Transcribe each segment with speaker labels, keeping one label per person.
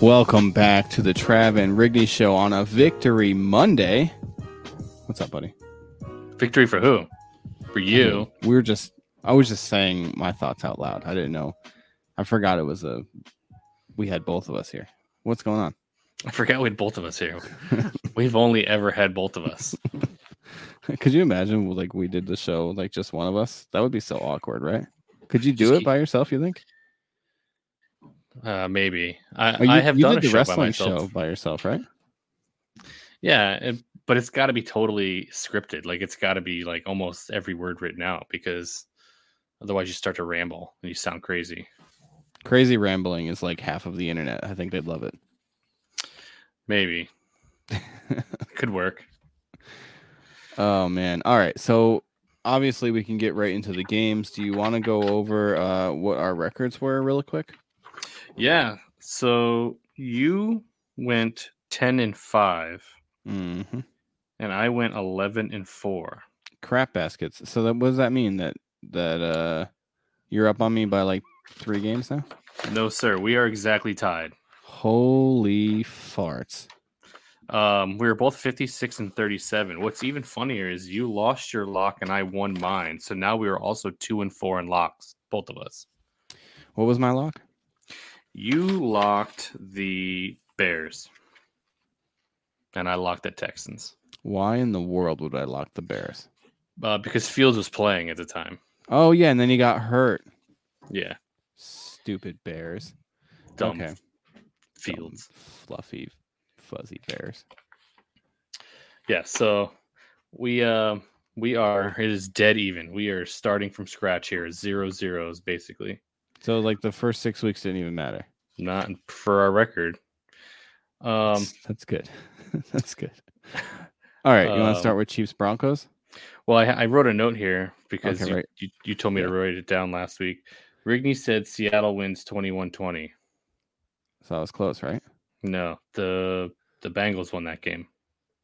Speaker 1: Welcome back to the Trav and Rigney show on a Victory Monday. What's up, buddy?
Speaker 2: Victory for who? For you.
Speaker 1: We were just I was just saying my thoughts out loud. I didn't know. I forgot it was a we had both of us here. What's going on?
Speaker 2: I forgot we had both of us here. We've only ever had both of us.
Speaker 1: Could you imagine like we did the show like just one of us? That would be so awkward, right? Could you do
Speaker 2: Just
Speaker 1: it
Speaker 2: keep-
Speaker 1: by yourself, you think?
Speaker 2: Uh, maybe. I,
Speaker 1: Oh, you,
Speaker 2: I have
Speaker 1: you
Speaker 2: done
Speaker 1: did
Speaker 2: a
Speaker 1: the
Speaker 2: show by
Speaker 1: wrestling
Speaker 2: myself.
Speaker 1: show by yourself, right?
Speaker 2: Yeah, it, but it's got to be totally scripted. Like it's got to be like almost every word written out because otherwise you start to ramble and you sound crazy.
Speaker 1: Crazy rambling is like half of the internet. I think they'd love it.
Speaker 2: Maybe could work.
Speaker 1: Oh man. All right. So obviously we can get right into the games. Do you want to go over uh what our records were really quick?
Speaker 2: Yeah. So you went ten and five,
Speaker 1: hmm
Speaker 2: and I went eleven and four.
Speaker 1: Crap baskets. So that what does that mean? That that uh you're up on me by like three games now?
Speaker 2: No, sir. We are exactly tied.
Speaker 1: Holy farts.
Speaker 2: Um, we were both 56 and 37. What's even funnier is you lost your lock and I won mine. So now we are also two and four in locks, both of us.
Speaker 1: What was my lock?
Speaker 2: You locked the Bears, and I locked the Texans
Speaker 1: Why in the world would I lock the Bears?
Speaker 2: uh, because Fields was playing at the time.
Speaker 1: Oh yeah, and then he got hurt.
Speaker 2: Yeah,
Speaker 1: Stupid Bears.
Speaker 2: dumb
Speaker 1: Okay.
Speaker 2: Fields.
Speaker 1: Dumb, fluffy, fuzzy Bears.
Speaker 2: Yeah, so we uh we are it is dead even. We are starting from scratch here, zero zeros basically.
Speaker 1: So like the first six weeks didn't even matter.
Speaker 2: Not for our record. Um,
Speaker 1: That's- good. that's good. All right, you want to
Speaker 2: Um,
Speaker 1: start with Chiefs Broncos?
Speaker 2: Well, I, I wrote a note here because
Speaker 1: Okay,
Speaker 2: you,
Speaker 1: right.
Speaker 2: you, you told me to write it down last week. Rigney said Seattle wins 21-20.
Speaker 1: So that was close, right?
Speaker 2: No, the the Bengals won that game.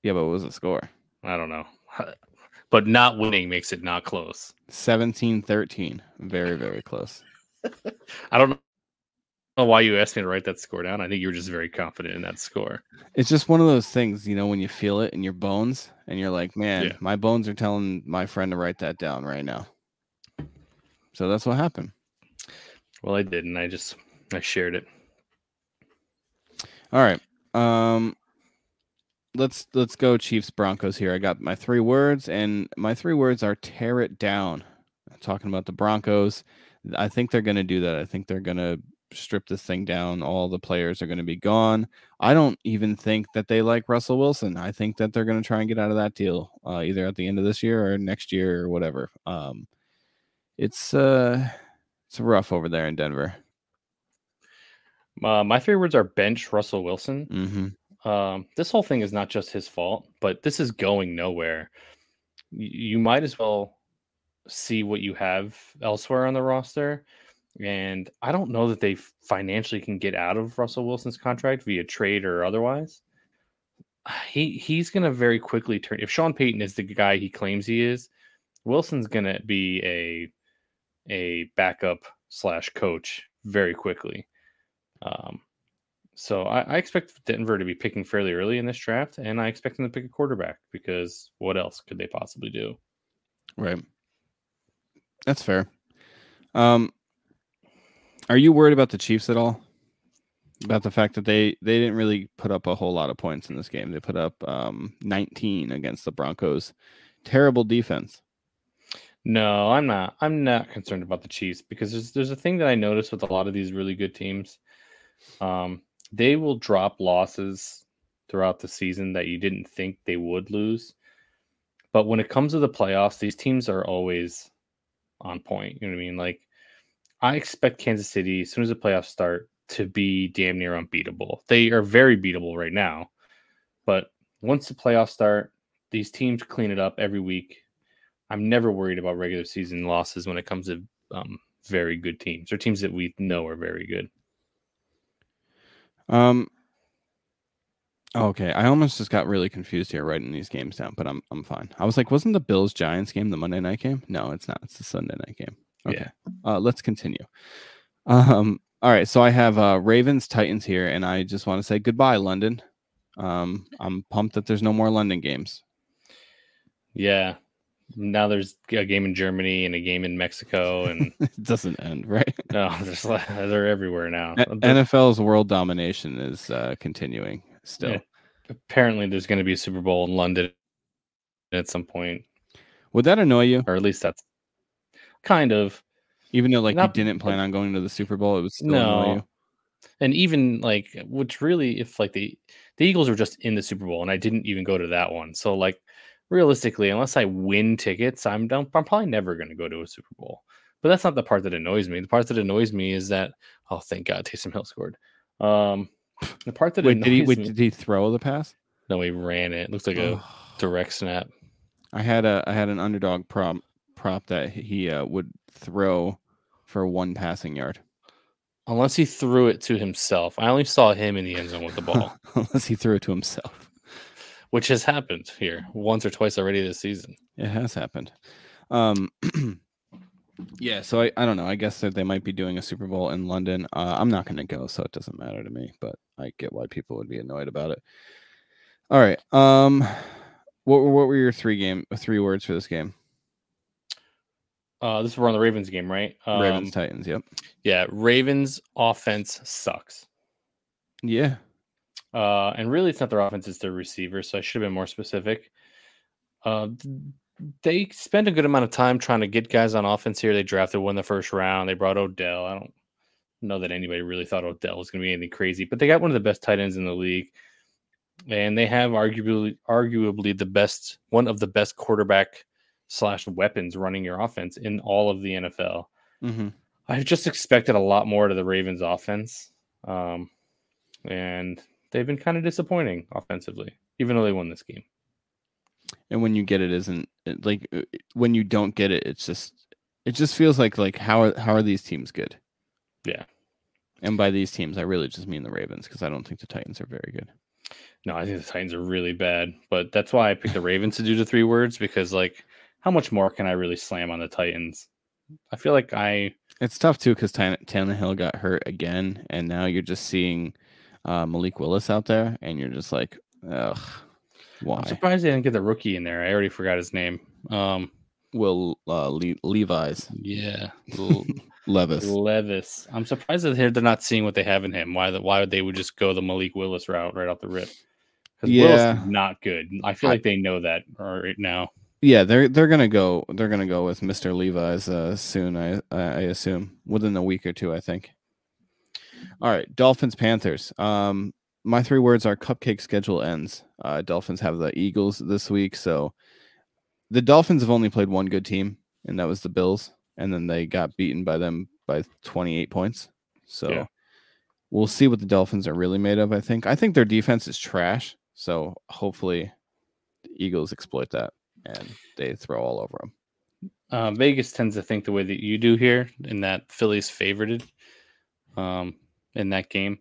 Speaker 1: Yeah, but what was the score?
Speaker 2: I don't know. But not winning makes it not close.
Speaker 1: 17-13. Very, very close.
Speaker 2: I don't know why you asked me to write that score down. I think you were just very confident in that score.
Speaker 1: It's just one of those things, you know, when you feel it in your bones and you're like, man,
Speaker 2: Yeah.
Speaker 1: my bones are telling my friend to write that down right now. So that's what happened.
Speaker 2: Well, I didn't. I just I shared it.
Speaker 1: All right. Um let's let's go Chiefs Broncos here. I got my three words and my three words are tear it down. I'm talking about the Broncos. I think they're going to do that. I think they're going to strip this thing down. All the players are going to be gone. I don't even think that they like Russell Wilson. I think that they're going to try and get out of that deal uh, either at the end of this year or next year or whatever. Um it's uh it's rough over there in Denver.
Speaker 2: Uh, my three words are bench Russell Wilson.
Speaker 1: Mhm.
Speaker 2: um, this whole thing is not just his fault, but this is going nowhere. Y- You might as well see what you have elsewhere on the roster. And I don't know that they financially can get out of Russell Wilson's contract via trade or otherwise. He he's gonna very quickly turn. If Sean Payton is the guy he claims he is, Wilson's gonna be a a backup slash coach very quickly. Um, so I, I expect Denver to be picking fairly early in this draft, and I expect them to pick a quarterback because what else could they possibly do?
Speaker 1: Right. That's fair. Um are you worried about the Chiefs at all? About the fact that they they didn't really put up a whole lot of points in this game. They put up um 19 against the Broncos. Terrible defense.
Speaker 2: No, I'm not. I'm not concerned about the Chiefs because there's there's a thing that I noticed with a lot of these really good teams. Um, they will drop losses throughout the season that you didn't think they would lose. But when it comes to the playoffs, these teams are always on point. You know what I mean? Like I expect Kansas City, as soon as the playoffs start, to be damn near unbeatable. They are very beatable right now. But once the playoffs start, these teams clean it up every week. I'm never worried about regular season losses when it comes to um, very good teams or teams that we know are very good.
Speaker 1: Um Okay, I almost just got really confused here writing these games down, but I'm I'm fine. I was like, wasn't the Bills Giants game the Monday night game? No, it's not. It's the Sunday night game. Okay. Uh let's continue. Um all right, so I have uh, Ravens Titans here, and I just want to say goodbye, London. Um, I'm pumped that there's no more London games.
Speaker 2: Yeah. Now there's a game in Germany and a game in Mexico, and
Speaker 1: it doesn't end, right?
Speaker 2: no, there's they're everywhere now.
Speaker 1: NFL's world domination is uh, continuing still.
Speaker 2: Yeah. apparently, there's going to be a Super Bowl in London at some point,
Speaker 1: Would that annoy you?
Speaker 2: or at least that's kind of.
Speaker 1: Even though like
Speaker 2: Not-
Speaker 1: you didn't plan on going to the Super Bowl, it was still annoy
Speaker 2: No.
Speaker 1: you.
Speaker 2: And even like, which really, if like the the Eagles were just in the Super Bowl, and I didn't even go to that one, so like realistically, unless I win tickets, I'm don't, I'm probably never going to go to a Super Bowl. But that's not the part that annoys me. The part that annoys me is that oh, thank God, Taysom Hill scored. Um, the part that
Speaker 1: Wait, did he? Wait,
Speaker 2: me-
Speaker 1: did he throw the pass?
Speaker 2: no, he ran it. Looks like a direct snap.
Speaker 1: I had a I had an underdog prop prop that he uh, would throw for one passing yard,
Speaker 2: Unless he threw it to himself. I only saw him in the end zone with the ball,
Speaker 1: unless he threw it to himself.
Speaker 2: which has happened here once or twice already this season.
Speaker 1: It has happened. Um, yeah, so I, I don't know. I guess that they might be doing a Super Bowl in London. Uh, I'm not going to go, so it doesn't matter to me. But I get why people would be annoyed about it. All right. Um, what were- what were your three game three words for this game?
Speaker 2: Uh, this is we're on the Ravens game, right? Um,
Speaker 1: Ravens Titans. Yep.
Speaker 2: Yeah, Ravens offense sucks.
Speaker 1: Yeah.
Speaker 2: Uh, and really, it's not their offense; it's their receivers. So I should have been more specific. Uh, they spent a good amount of time trying to get guys on offense here. They drafted one in the first round. They brought Odell. I don't know that anybody really thought Odell was going to be anything crazy, but they got one of the best tight ends in the league, and they have arguably arguably the best one of the best quarterback slash weapons running your offense in all of the NFL.
Speaker 1: Mm-hmm.
Speaker 2: I've just expected a lot more to the Ravens offense. Um, and they've been kind of disappointing offensively, even though they won this game.
Speaker 1: And when you get it, isn't like uh, when you don't get it, it's just it just feels like like how are how are these teams good?
Speaker 2: Yeah.
Speaker 1: And by these teams, I really just mean the Ravens because I don't think the Titans are very good.
Speaker 2: No, I think the Titans are really bad, but that's why I picked the Ravens to do the three words because, like, how much more can I really slam on the Titans? I feel like I
Speaker 1: It's tough too because Tan- Tannehill got hurt again, and now you're just seeing uh, Malik Willis out there, and you're just like, ugh, why?
Speaker 2: I'm surprised they didn't get the rookie in there. I already forgot his name. Um,
Speaker 1: Will uh, Le- Levis
Speaker 2: yeah,
Speaker 1: Levis?
Speaker 2: Levis. I'm surprised that they're not seeing what they have in him. Why the why would they would just go the Malik Willis route right off the rip? Because Willis is not good. I feel
Speaker 1: I-
Speaker 2: like they know that right now.
Speaker 1: Yeah, they're they're gonna go. They're gonna go with Mr. Levis uh, soon. I I assume within a week or two. I think. All right, Dolphins Panthers. Um, my three words are cupcake schedule ends. Uh, Dolphins have the Eagles this week, so the Dolphins have only played one good team, and that was the Bills, and then they got beaten by them by 28 points. So
Speaker 2: Yeah.
Speaker 1: we'll see what the Dolphins are really made of. I think. I think their defense is trash. So hopefully, the Eagles exploit that and they throw all over them.
Speaker 2: Uh, Vegas tends to think the way that you do here, in that Philly's favorited um, in that game.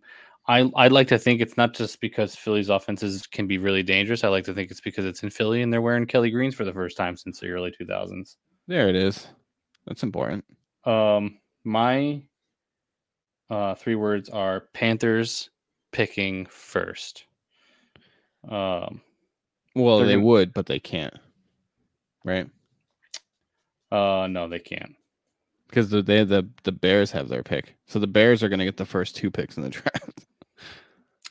Speaker 2: I I'd like to think it's not just because Philly's offenses can be really dangerous. I like to think it's because it's in Philly and they're wearing Kelly Greens for the first time since the early 2000s.
Speaker 1: There it is. That's important.
Speaker 2: Um, my uh, three words are Panthers picking first. Um,
Speaker 1: Well, they
Speaker 2: gonna-
Speaker 1: would, but they can't. Right?
Speaker 2: uh, no, they can't.
Speaker 1: Because the, they the the Bears have their pick, so the Bears are going to get the first two picks in the draft.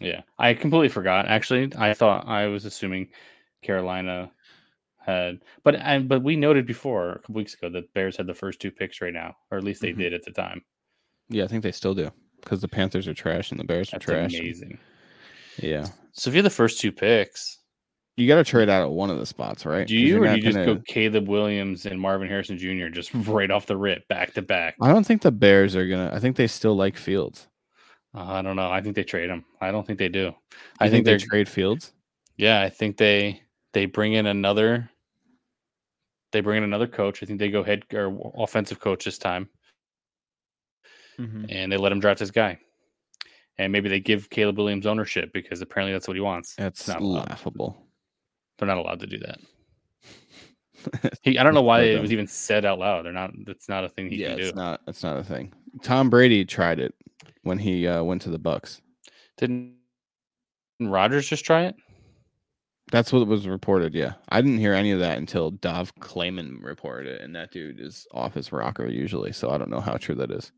Speaker 2: Yeah, I completely forgot. Actually, I thought I was assuming Carolina had, but and but we noted before a couple weeks ago that Bears had the first two picks right now, or at least they
Speaker 1: Mhm.
Speaker 2: did at the time.
Speaker 1: yeah, I think they still do because the Panthers are trash and the Bears are trash.
Speaker 2: amazing.
Speaker 1: Yeah,
Speaker 2: So if you're the first two picks,
Speaker 1: you got to trade out at one of the spots, right?
Speaker 2: do you or do you just
Speaker 1: gonna-
Speaker 2: go Caleb Williams and Marvin Harrison Jr. just right off the rip, back to back?
Speaker 1: I don't think the Bears are gonna. I think they still like Fields.
Speaker 2: Uh, I don't know. I think they trade him. I don't think they do.
Speaker 1: I
Speaker 2: I
Speaker 1: think
Speaker 2: think
Speaker 1: they trade Fields.
Speaker 2: yeah. I think they they bring in another. They bring in another coach. I think they go head or offensive coach this time. and they let him draft this guy. And maybe they give Caleb Williams ownership because apparently that's what he wants.
Speaker 1: That's
Speaker 2: not allowed.
Speaker 1: laughable.
Speaker 2: They're not allowed to do that. He, I don't know why it was even said out loud. They're not. That's not a thing he
Speaker 1: yeah,
Speaker 2: can do.
Speaker 1: it's not. It's not a thing. Tom Brady tried it when he uh, went to the Bucs.
Speaker 2: Didn't Rodgers just try it?
Speaker 1: That's what was reported. Yeah, I didn't hear any of that until Dov Kleiman reported it, and that dude is off his rocker usually. So I don't know how true that is.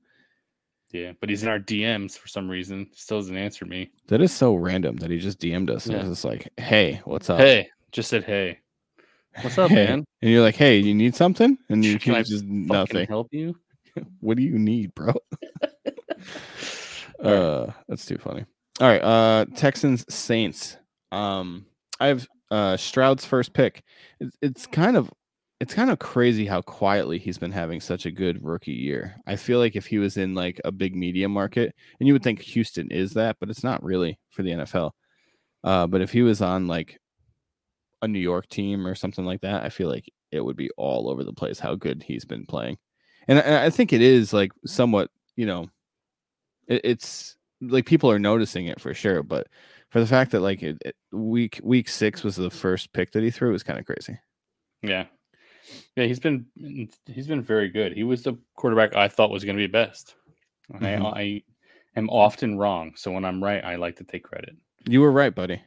Speaker 2: Yeah, but he's in our DMs for some reason. Still doesn't answer me.
Speaker 1: That is so random that he just DM'd us.
Speaker 2: Yeah.
Speaker 1: And was just like, "Hey, what's up?"
Speaker 2: Hey, just said hey. What's up,
Speaker 1: Hey.
Speaker 2: man?
Speaker 1: And you're like, "Hey, you need something?" And you
Speaker 2: Can I
Speaker 1: keep just nothing.
Speaker 2: help you?
Speaker 1: What do you need, bro? Uh, that's too funny. All right, uh, Texans Saints. Um, I have uh Stroud's first pick. It's, it's kind of it's kind of crazy how quietly he's been having such a good rookie year. I feel like if he was in like a big media market, and you would think Houston is that, but it's not really for the NFL. Uh, but if he was on like a New York team or something like that, I feel like it would be all over the place how good he's been playing. And I, I think it is like somewhat, you know, it, it's like people are noticing it for sure. But for the fact that like it, it- week week six was the first pick that he threw was kind of crazy.
Speaker 2: Yeah. Yeah, he's been he's been very good. He was the quarterback I thought was going to be best.
Speaker 1: Mhm.
Speaker 2: I, I am often wrong, so when I'm right, I like to take credit.
Speaker 1: You were right, buddy.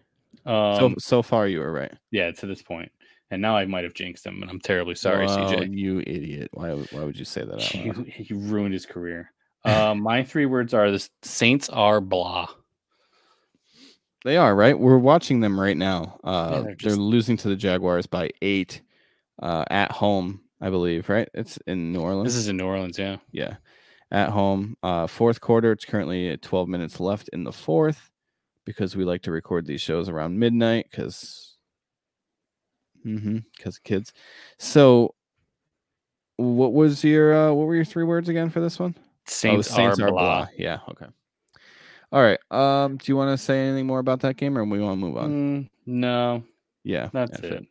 Speaker 2: Um,
Speaker 1: so so far, you were right.
Speaker 2: yeah, to this point, and now I might have jinxed him, and I'm terribly sorry, CJ.
Speaker 1: You idiot! Why would- why would you say that?
Speaker 2: You, you ruined his career. Uh, my three words are: the Saints are blah.
Speaker 1: They are right. We're watching them right now. Uh,
Speaker 2: they're
Speaker 1: they're losing to the Jaguars by eight uh, at home, I believe. Right? It's in New Orleans.
Speaker 2: This is in New Orleans, yeah.
Speaker 1: Yeah. At home. Uh fourth quarter. It's currently 12 minutes left in the fourth because we like to record these shows around midnight because mm-hmm, because kids. So what was your uh what were your three words again for this one?
Speaker 2: Saints,
Speaker 1: oh,
Speaker 2: are, blah.
Speaker 1: Yeah, okay. All right. Um, do you want to say anything more about that game or we want to move on?
Speaker 2: Mm, no,
Speaker 1: Yeah,
Speaker 2: that's
Speaker 1: that's
Speaker 2: it.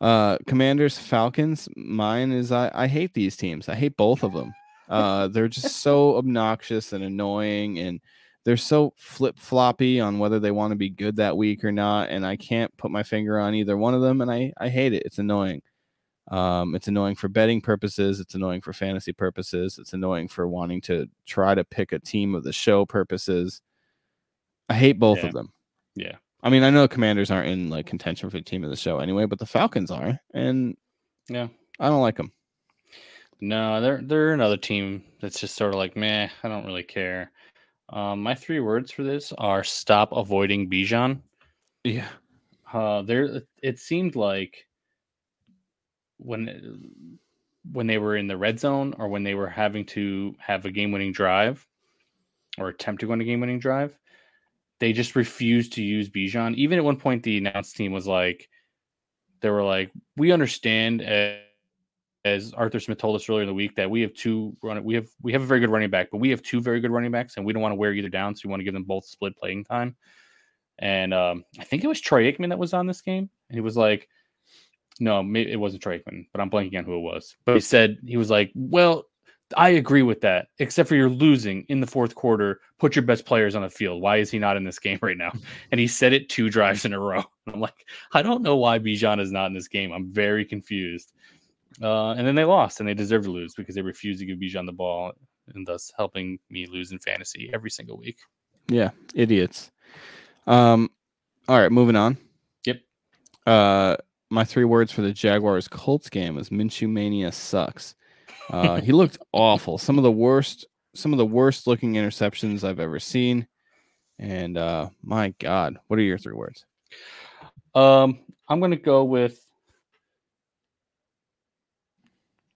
Speaker 1: Uh, Commanders, Falcons. Mine is I, I hate these teams. I hate both of them. Uh, they're just so obnoxious and annoying, and they're so flip floppy on whether they want to be good that week or not. And I can't put my finger on either one of them, and I I hate it. It's annoying. Um, it's annoying for betting purposes. It's annoying for fantasy purposes. It's annoying for wanting to try to pick a team of the show purposes. I hate both
Speaker 2: Yeah.
Speaker 1: of them.
Speaker 2: Yeah.
Speaker 1: I mean, I know Commanders aren't in like contention for the team of the show anyway, but the Falcons are, and
Speaker 2: Yeah.
Speaker 1: I don't like them.
Speaker 2: No, they're they're another team that's just sort of like meh. I don't really care. Um, my three words for this are stop avoiding Bijan.
Speaker 1: Yeah,
Speaker 2: Uh, there, it seemed like when when they were in the red zone or when they were having to have a game-winning drive or attempt to go on a game-winning drive, they just refused to use Bijan. Even at one point, the announce team was like, they were like, "We understand." As, as Arthur Smith told us earlier in the week, that we have two run, we have we have a very good running back, but we have two very good running backs, and we don't want to wear either down, so we want to give them both split playing time. And um, I think it was Troy Aikman that was on this game, and he was like, "No, maybe it wasn't Troy Aikman, but I'm blanking on who it was." But he said he was like, "Well, I agree with that, except for you're losing in the fourth quarter. Put your best players on the field. Why is he not in this game right now?" And he said it two drives in a row. I'm like, I don't know why Bijan is not in this game. I'm very confused. Uh, and then they lost, and they deserve to lose because they refused to give Bijan the ball, and thus helping me lose in fantasy every single week.
Speaker 1: yeah, idiots. Um, all right, moving on.
Speaker 2: Yep.
Speaker 1: Uh, my three words for the Jaguars Colts game was Minshew mania sucks. Uh, he looked awful. Some of the worst, some of the worst looking interceptions I've ever seen. And uh, my God, what are your three words?
Speaker 2: Um, I'm going to go with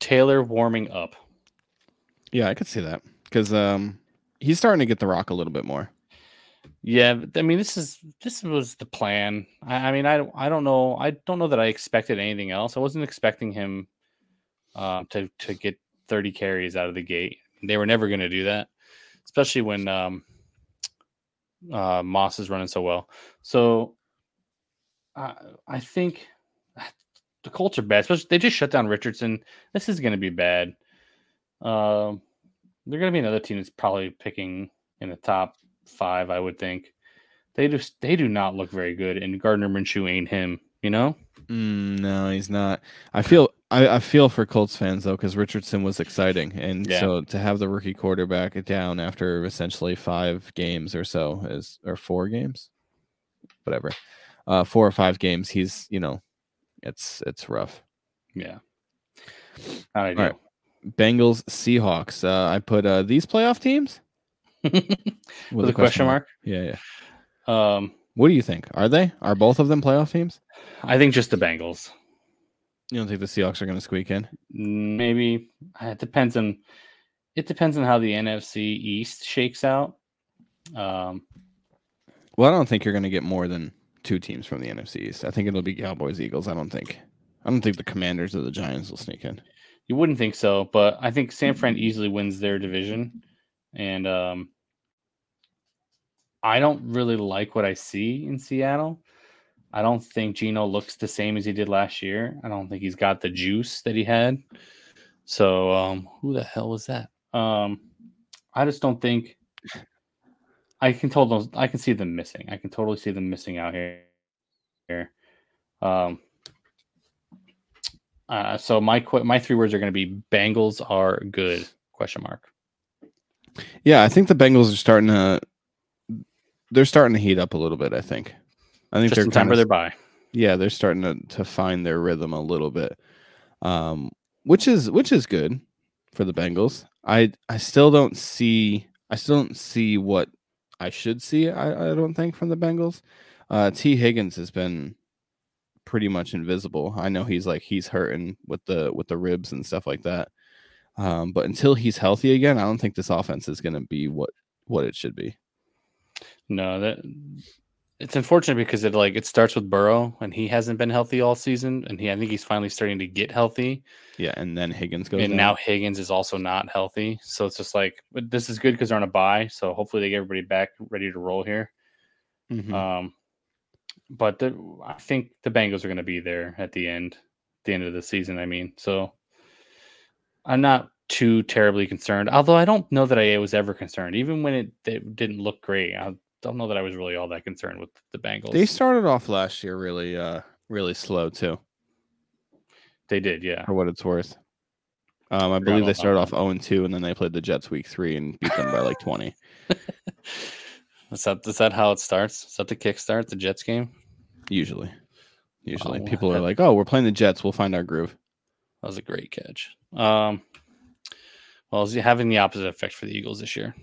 Speaker 2: Taylor warming up.
Speaker 1: Yeah, I could see that because um, he's starting to get the rock a little bit more.
Speaker 2: Yeah, I mean, this is this was the plan. I, I mean, I don't I don't know. I don't know that I expected anything else. I wasn't expecting him um, to to get 30 carries out of the gate. They were never going to do that, especially when um, uh, Moss is running so well. So I I think the Colts are bad. Especially they just shut down Richardson. This is going to be bad. Um, they're going to be another team that's probably picking in the top five, I would think. They just they do not look very good, and Gardner Minshew ain't him. You know,
Speaker 1: Mm, no, he's not. I feel I, I feel for Colts fans though, because Richardson was exciting, and
Speaker 2: Yeah.
Speaker 1: so to have the rookie quarterback down after essentially five games or so is or four games, whatever, uh, four or five games. He's you know, it's it's rough.
Speaker 2: Yeah. Not ideal.
Speaker 1: right. Bengals Seahawks. Uh, I put uh, these playoff teams
Speaker 2: With a question mark.
Speaker 1: Yeah, yeah.
Speaker 2: Um,
Speaker 1: What do you think? Are they? Are both of them playoff teams?
Speaker 2: I think just the Bengals.
Speaker 1: You don't think the Seahawks are going to squeak in?
Speaker 2: Maybe uh, it depends on. It depends on how the NFC East shakes out. Um,
Speaker 1: Well, I don't think you're going to get more than two teams from the NFC East. I think it'll be Cowboys, Eagles. I don't think. I don't think the Commanders or the Giants will sneak in.
Speaker 2: You wouldn't think so, but I think San. Fran easily wins their division, and um, I don't really like what I see in Seattle. I don't think Geno looks the same as he did last year. I don't think he's got the juice that he had. So, um, who the hell was that? Um, I just don't think I can tell those. I can see them missing. I can totally see them missing out here. Here, um, uh, so my qu- my three words are going to be Bengals are good question mark.
Speaker 1: Yeah, I think the Bengals are starting to. They're starting to heat up a little bit. I think. I think
Speaker 2: Just
Speaker 1: they're
Speaker 2: in time for their bye.
Speaker 1: yeah they're starting to, to find their rhythm a little bit um which is which is good for the bengals i i still don't see i still don't see what i should see i i don't think from the bengals. Uh Tee Higgins has been pretty much invisible. I know he's like he's hurting with the with the ribs and stuff like that. Um but until he's healthy again i don't think this offense is going to be what what it should be.
Speaker 2: No, that it's unfortunate because it like it starts with Burrow and he hasn't been healthy all season, and he I think he's finally starting to get healthy,
Speaker 1: yeah and then higgins goes
Speaker 2: and
Speaker 1: down.
Speaker 2: now Higgins is also not healthy. So it's just like but this is good because they're on a bye, so hopefully they get everybody back ready to roll here.
Speaker 1: Mhm.
Speaker 2: Um, but the, I think the Bengals are going to be there at the end, the end of the season. I mean, so I'm not too terribly concerned. Although I don't know that I was ever concerned, even when it, it didn't look great. I don't know that I was really all that concerned with the Bengals.
Speaker 1: They started off last year really, uh, really slow too,
Speaker 2: They did, yeah.
Speaker 1: for what it's worth. Um, I believe they started off 0 and 2, and then they played the Jets week three and beat them by like 20.
Speaker 2: Is that is that how it starts? Is that the kickstart, the Jets game?
Speaker 1: Usually, usually
Speaker 2: Wow,
Speaker 1: people are like, "Oh, we're playing the Jets. We'll find our groove."
Speaker 2: That was a great catch. Um, well, is he having the opposite effect for the Eagles this year?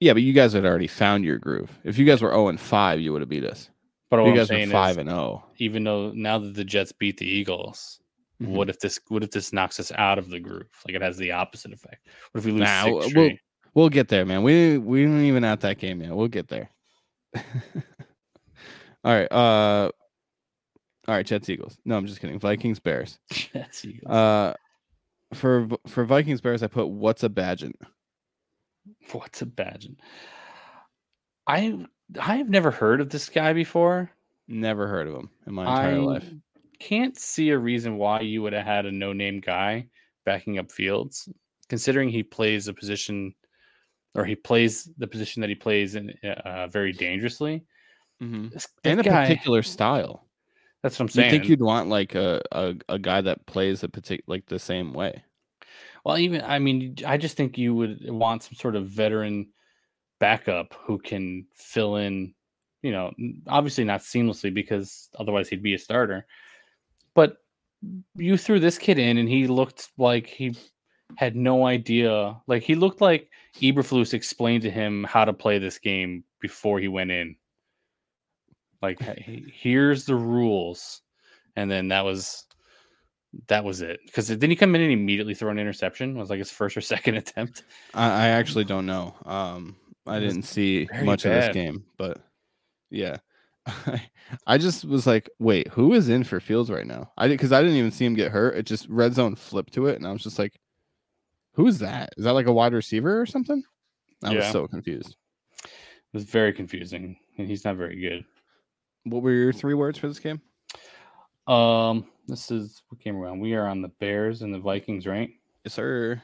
Speaker 1: Yeah, but you guys had already found your groove. If you guys were 0 and 5, you would have beat us.
Speaker 2: But
Speaker 1: you
Speaker 2: I'm
Speaker 1: guys were 5
Speaker 2: is,
Speaker 1: and oh. 0.
Speaker 2: even though now that the Jets beat the Eagles,
Speaker 1: Mhm.
Speaker 2: what if this what if this knocks us out of the groove? Like it has the opposite effect. What if we lose
Speaker 1: Nah,
Speaker 2: six
Speaker 1: we'll- We'll get there, man. We we aren't even at that game yet. We'll get there. all right. Uh, all right. Jets Eagles. No, I'm just kidding. Vikings Bears.
Speaker 2: Jets, Eagles.
Speaker 1: Uh, for for Vikings Bears, I put what's a Bagent.
Speaker 2: What's a Bagent? I I've never heard of this guy before.
Speaker 1: Never heard of him in my entire
Speaker 2: I
Speaker 1: life.
Speaker 2: can't see a reason why you would have had a no-name guy backing up Fields, considering he plays a position or he plays the position that he plays in uh, very dangerously.
Speaker 1: Mm-hmm.
Speaker 2: This, that
Speaker 1: And a
Speaker 2: guy,
Speaker 1: particular style.
Speaker 2: that's what I'm saying.
Speaker 1: You think you'd want like a, a, a guy that plays a particular like the same way?
Speaker 2: Well, even I mean, I just think you would want some sort of veteran backup who can fill in. You know, obviously not seamlessly because otherwise he'd be a starter. But you threw this kid in, and he looked like he had no idea. Like he looked like Eberflus explained to him how to play this game before he went in. Like, here's the rules, and then that was that was it. Because didn't he come in and immediately throw an interception? Was like his first or second attempt.
Speaker 1: I, I actually don't know. Um, I didn't see much of this game, but yeah, I just was like, wait, who is in for Fields right now? I did because I didn't even see him get hurt. It just red zone flipped to it, and I was just like, who is that? Is that like a wide receiver or something? I was so confused.
Speaker 2: It was very confusing, and he's not very good.
Speaker 1: What were your three words for this game?
Speaker 2: Um, this is what we're on. We are on the Bears and the Vikings, right?
Speaker 1: Yes, sir.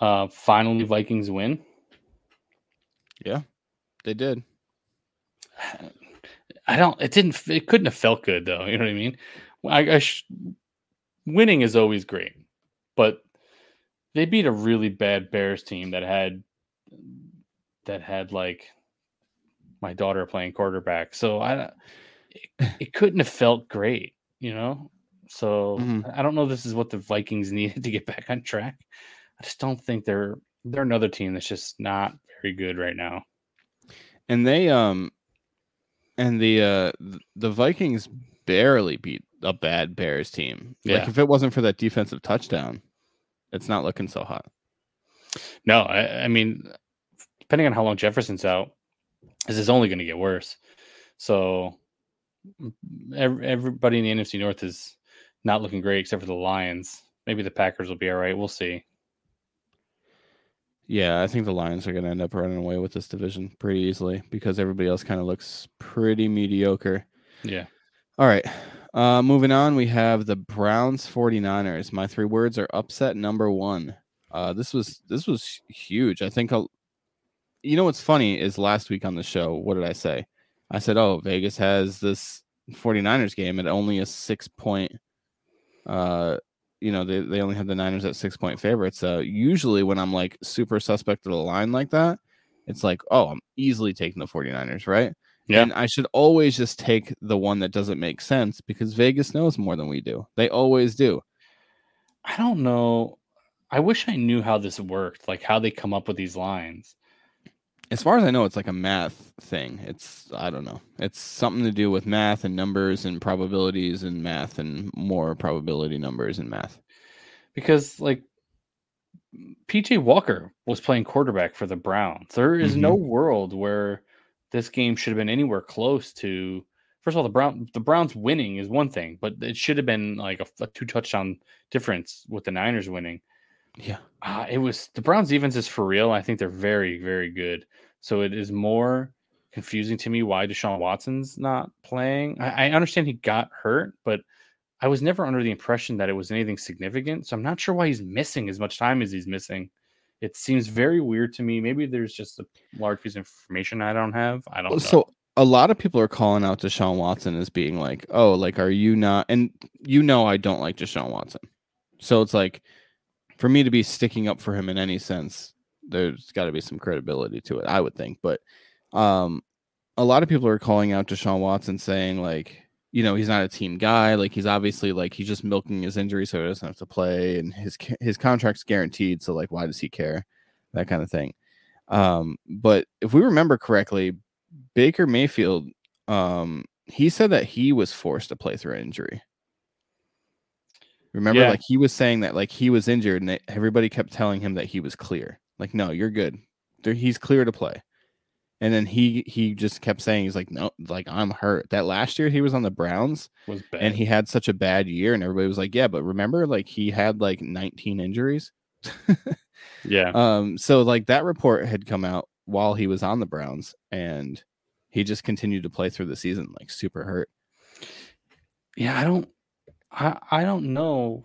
Speaker 2: Uh, finally, Vikings win.
Speaker 1: Yeah, they did.
Speaker 2: I don't. It didn't. It couldn't have felt good though. You know what I mean? I, I sh- winning is always great, but they beat a really bad Bears team that had that had like my daughter playing quarterback. So I it, it couldn't have felt great, you know. So
Speaker 1: Mhm.
Speaker 2: I don't know. This is what the Vikings needed to get back on track. I just don't think they're they're another team that's just not very good right now.
Speaker 1: And they um and the uh the Vikings barely beat a bad Bears team. Like if it wasn't for that defensive touchdown, it's not looking so hot.
Speaker 2: No, I, I mean, depending on how long Jefferson's out, this is only going to get worse. So ev- everybody in the NFC North is not looking great except for the Lions. Maybe the Packers will be all right. We'll see.
Speaker 1: Yeah, I think the Lions are going to end up running away with this division pretty easily because everybody else kind of looks pretty mediocre.
Speaker 2: Yeah.
Speaker 1: All right. Uh, moving on, we have the Browns 49ers. My three words are upset number one. Uh, this was this was huge. I think I'll, you know what's funny is last week on the show, what did I say? I said, "Oh, Vegas has this 49ers game at only a 6 point uh you know, they, they only have the Niners at 6 point favorites. Uh usually when I'm like super suspect of the line like that, it's like, "Oh, I'm easily taking the 49ers, right?"
Speaker 2: Yeah.
Speaker 1: And I should always just take the one that doesn't make sense because Vegas knows more than we do. They always do.
Speaker 2: I don't know. I wish I knew how this worked, like how they come up with these lines.
Speaker 1: As far as I know, it's like a math thing. It's I don't know. It's something to do with math and numbers and probabilities and math and more probability numbers and math.
Speaker 2: Because like PJ Walker was playing quarterback for the Browns. There is no mm-hmm. world where this game should have been anywhere close to. First of all, the Brown the Browns winning is one thing, but it should have been like a, a two touchdown difference with the Niners winning.
Speaker 1: Yeah.
Speaker 2: Uh, it was the Browns defense is for real. I think they're very very good. So it is more confusing to me why Deshaun Watson's not playing. I, I understand he got hurt, but I was never under the impression that it was anything significant. So I'm not sure why he's missing as much time as he's missing. It seems very weird to me. Maybe there's just a large piece of information I don't have. I don't know.
Speaker 1: So a lot of people are calling out Deshaun Watson as being like, "Oh, like are you not?" And you know, I don't like Deshaun Watson, so it's like for me to be sticking up for him in any sense, there's got to be some credibility to it, I would think. But um, a lot of people are calling out Deshaun Watson, saying like, you know, he's not a team guy. Like he's obviously like he's just milking his injury so he doesn't have to play, and his his contract's guaranteed. So like, why does he care? That kind of thing. Um, but if we remember correctly, Baker Mayfield, um, he said that he was forced to play through injury. Remember,
Speaker 2: Yeah.
Speaker 1: like he was saying that like he was injured, and everybody kept telling him that he was clear. Like, no, you're good. He's clear to play. And then he he just kept saying he's like, no, like I'm hurt. That last year he was on the Browns
Speaker 2: was bad.
Speaker 1: and he had such a bad year, and everybody was like, yeah, but remember, like he had like 19 injuries.
Speaker 2: yeah.
Speaker 1: Um, so like that report had come out while he was on the Browns, and he just continued to play through the season like super hurt.
Speaker 2: Yeah, I don't I I don't know.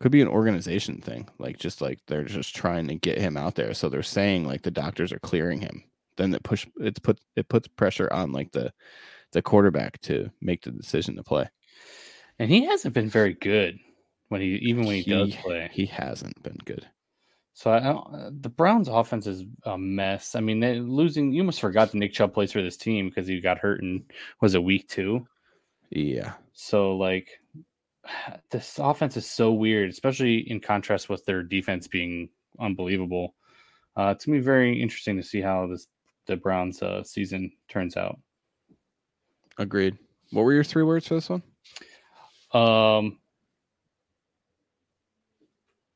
Speaker 1: Could be an organization thing, like just like they're just trying to get him out there. So they're saying like the doctors are clearing him. Then it push it's put it puts pressure on like the the quarterback to make the decision to play.
Speaker 2: And he hasn't been very good when he even when he, does
Speaker 1: He-
Speaker 2: play.
Speaker 1: He hasn't been good.
Speaker 2: So I don't, uh, the Browns offense is a mess. I mean, they losing you almost forgot that Nick Chubb plays for this team because he got hurt and was a week 2.
Speaker 1: Yeah.
Speaker 2: So like this offense is so weird, especially in contrast with their defense being unbelievable. Uh, it's gonna be very interesting to see how this the Browns uh, season turns out.
Speaker 1: Agreed. What were your three words for this one?
Speaker 2: Um,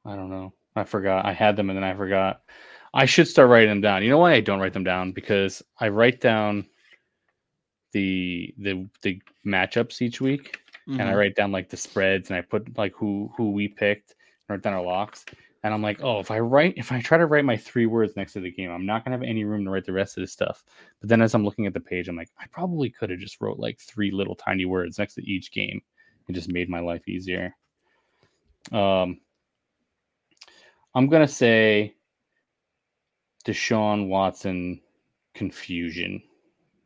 Speaker 2: I don't know. I forgot. I had them and then I forgot. I should start writing them down. You know why I don't write them down? Because I write down the the the matchups each week, and I
Speaker 1: Mhm.
Speaker 2: write down like the spreads, and I put like who who we picked, and write down our locks. And I'm like, oh, if I write, if I try to write my three words next to the game, I'm not gonna have any room to write the rest of this stuff. But then as I'm looking at the page, I'm like, I probably could have just wrote like three little tiny words next to each game. It just made my life easier. Um, I'm gonna say Deshaun Watson confusion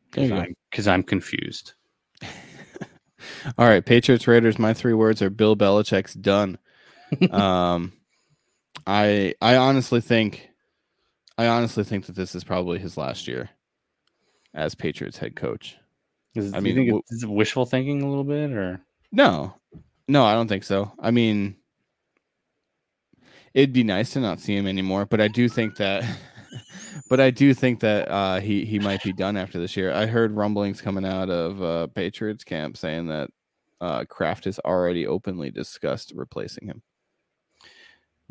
Speaker 2: because. I'm, I'm confused.
Speaker 1: All right, Patriots Raiders. My three words are Bill Belichick's done. um, I I honestly think, I honestly think that this is probably his last year as Patriots head coach.
Speaker 2: Is,
Speaker 1: I mean,
Speaker 2: think it's wishful thinking a little bit, or
Speaker 1: No, no, I don't think so. I mean, it'd be nice to not see him anymore, but I do think that, but I do think that uh, he he might be done after this year. I heard rumblings coming out of uh, Patriots camp saying that uh, Kraft has already openly discussed replacing him.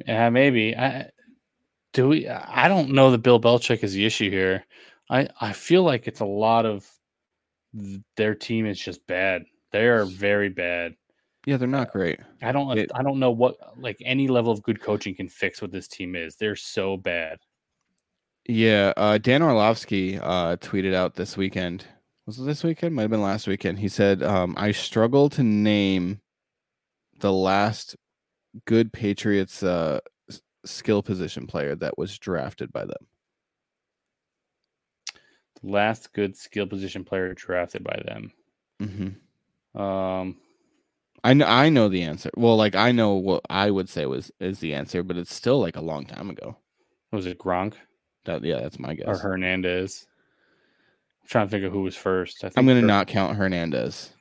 Speaker 2: yeah, maybe. I do we. I don't know that Bill Belichick is the issue here. I I feel like it's a lot of their team is just bad. They are very bad.
Speaker 1: Yeah, they're not great.
Speaker 2: I don't.
Speaker 1: It-
Speaker 2: I don't know what like any level of good coaching can fix what this team is. They're so bad.
Speaker 1: Yeah, uh, Dan Orlovsky uh, tweeted out this weekend. Was it this weekend? Might have been last weekend. He said, um, "I struggle to name the last good Patriots uh, skill position player that was drafted by them."
Speaker 2: Last good skill position player drafted by them.
Speaker 1: hmm
Speaker 2: Um,
Speaker 1: I know, I know the answer. Well, like I know what I would say was is the answer, but it's still like a long time ago.
Speaker 2: was it Gronk
Speaker 1: That yeah, that's my guess.
Speaker 2: or Hernandez? I'm trying to think of who was first. I think
Speaker 1: I'm gonna not count Hernandez.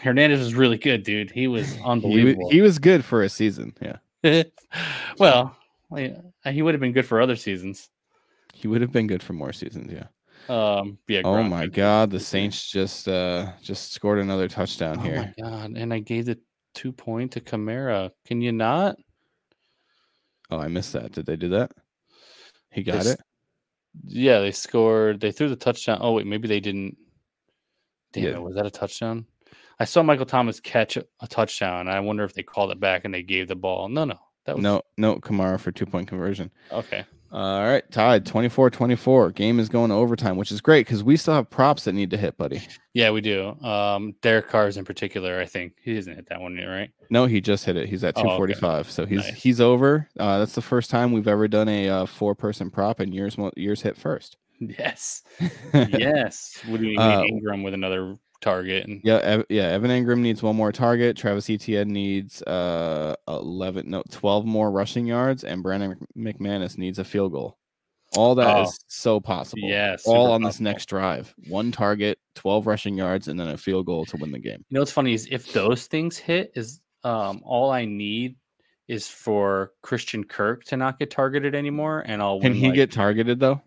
Speaker 2: Hernandez was really good, dude. He was unbelievable.
Speaker 1: he was good for a season. Yeah,
Speaker 2: well, he would have been good for other seasons.
Speaker 1: he would have been good for more seasons. Yeah.
Speaker 2: Um, yeah.
Speaker 1: Oh my God! The Saints just uh just scored another touchdown
Speaker 2: Oh
Speaker 1: here.
Speaker 2: Oh my god! And I gave the two point to Kamara. Can you not?
Speaker 1: Oh, I missed that. Did they do that? He got it.
Speaker 2: Yeah, they scored. They threw the touchdown. Oh wait, maybe they didn't. Damn
Speaker 1: Yeah.
Speaker 2: it! Was that a touchdown? I saw Michael Thomas catch a touchdown. I wonder if they called it back and they gave the ball. No, no, that was
Speaker 1: No, no, Kamara for two point conversion.
Speaker 2: Okay,
Speaker 1: All right, tied 24 24. Game is going to overtime, which is great because we still have props that need to hit, buddy.
Speaker 2: yeah, we do. Um, Derek Carr's in particular. I think he hasn't hit that one yet, right?
Speaker 1: No, he just hit it. He's at
Speaker 2: Oh, okay.
Speaker 1: 245. So he's
Speaker 2: Nice.
Speaker 1: he's over. Uh, that's the first time we've ever done a uh, four person prop and yours yours hit first.
Speaker 2: Yes, yes. What do you mean
Speaker 1: Uh,
Speaker 2: Engram with another target? And
Speaker 1: Yeah, Ev- yeah. Evan Engram needs one more target. Travis Etienne needs uh 11, no, 12 more rushing yards, and Brandon McManus needs a field goal. All that is
Speaker 2: Oh.
Speaker 1: so possible.
Speaker 2: Yeah,
Speaker 1: all on this next drive. One target, 12 rushing yards, and then a field goal to win the game.
Speaker 2: You know what's funny is if those things hit, is um all I need is for Christian Kirk to not get targeted anymore, and I'll
Speaker 1: Can
Speaker 2: win.
Speaker 1: he
Speaker 2: like,
Speaker 1: get targeted though?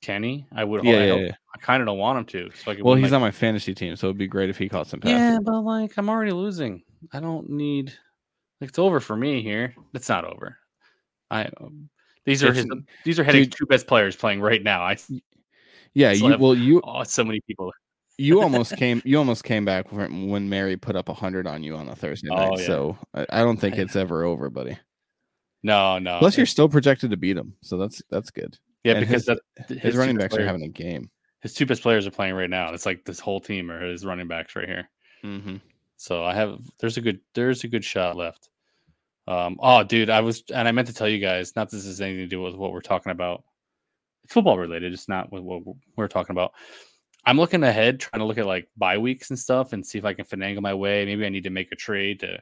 Speaker 2: He? I would.
Speaker 1: Yeah,
Speaker 2: I,
Speaker 1: yeah, yeah.
Speaker 2: I kind of don't want him to. So
Speaker 1: Well, he's
Speaker 2: like-
Speaker 1: on my fantasy team, so it'd be great if he caught some passes.
Speaker 2: Yeah, but like I'm already losing. I don't need. Like, it's over for me here. It's not over. I. Um, these are
Speaker 1: It's-
Speaker 2: his. These are
Speaker 1: dude-
Speaker 2: two best players playing right now. I.
Speaker 1: Yeah, you
Speaker 2: have-
Speaker 1: well you
Speaker 2: Oh, so many people.
Speaker 1: you almost came you almost came back when, Mary put up a hundred on you on a Thursday night.
Speaker 2: Oh, yeah.
Speaker 1: So I, I don't think it's ever over, buddy.
Speaker 2: No, no.
Speaker 1: Plus, you're still projected to beat him, so that's that's good.
Speaker 2: Yeah,
Speaker 1: and
Speaker 2: because
Speaker 1: his-
Speaker 2: that,
Speaker 1: His, running backs
Speaker 2: players,
Speaker 1: are having a game.
Speaker 2: his two best players are playing right now. It's like this whole team are his running backs right here.
Speaker 1: Mm-hmm.
Speaker 2: So I have there's a good there's a good shot left. Um oh dude, I was and I meant to tell you guys, not this has anything to do with what we're talking about. It's football related, it's not what we're talking about. I'm looking ahead, trying to look at like bye weeks and stuff and see if I can finagle my way. Maybe I need to make a trade to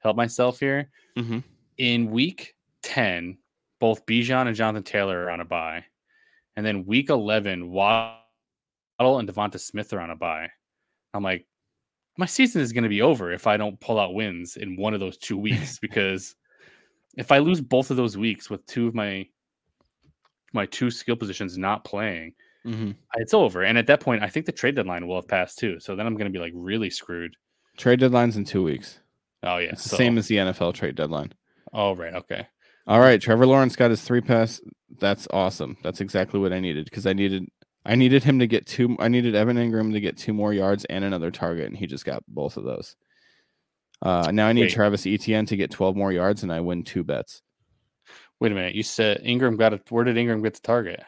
Speaker 2: help myself here.
Speaker 1: Mm-hmm.
Speaker 2: In week 10, both Bijan and Jonathan Taylor are on a bye. And then week 11, Waddle and Devonta Smith are on a bye. I'm like, my season is going to be over if I don't pull out wins in one of those two weeks because if I lose both of those weeks with two of my my two skill positions not playing,
Speaker 1: Mm-hmm.
Speaker 2: it's over. And at that point, I think the trade deadline will have passed too. So then I'm going to be like really screwed.
Speaker 1: Trade deadline's in two weeks.
Speaker 2: Oh yeah,
Speaker 1: It's the
Speaker 2: so-
Speaker 1: same as the NFL trade deadline.
Speaker 2: Oh right, okay.
Speaker 1: All right, Trevor Lawrence got his three pass. That's awesome. That's exactly what I needed because I needed I needed him to get two. I needed Evan Engram to get two more yards and another target, and he just got both of those. Uh, now I need
Speaker 2: Wait.
Speaker 1: Travis Etienne to get 12 more yards, and I win two bets.
Speaker 2: Wait a minute. You said Engram got it. Where did Engram get the target?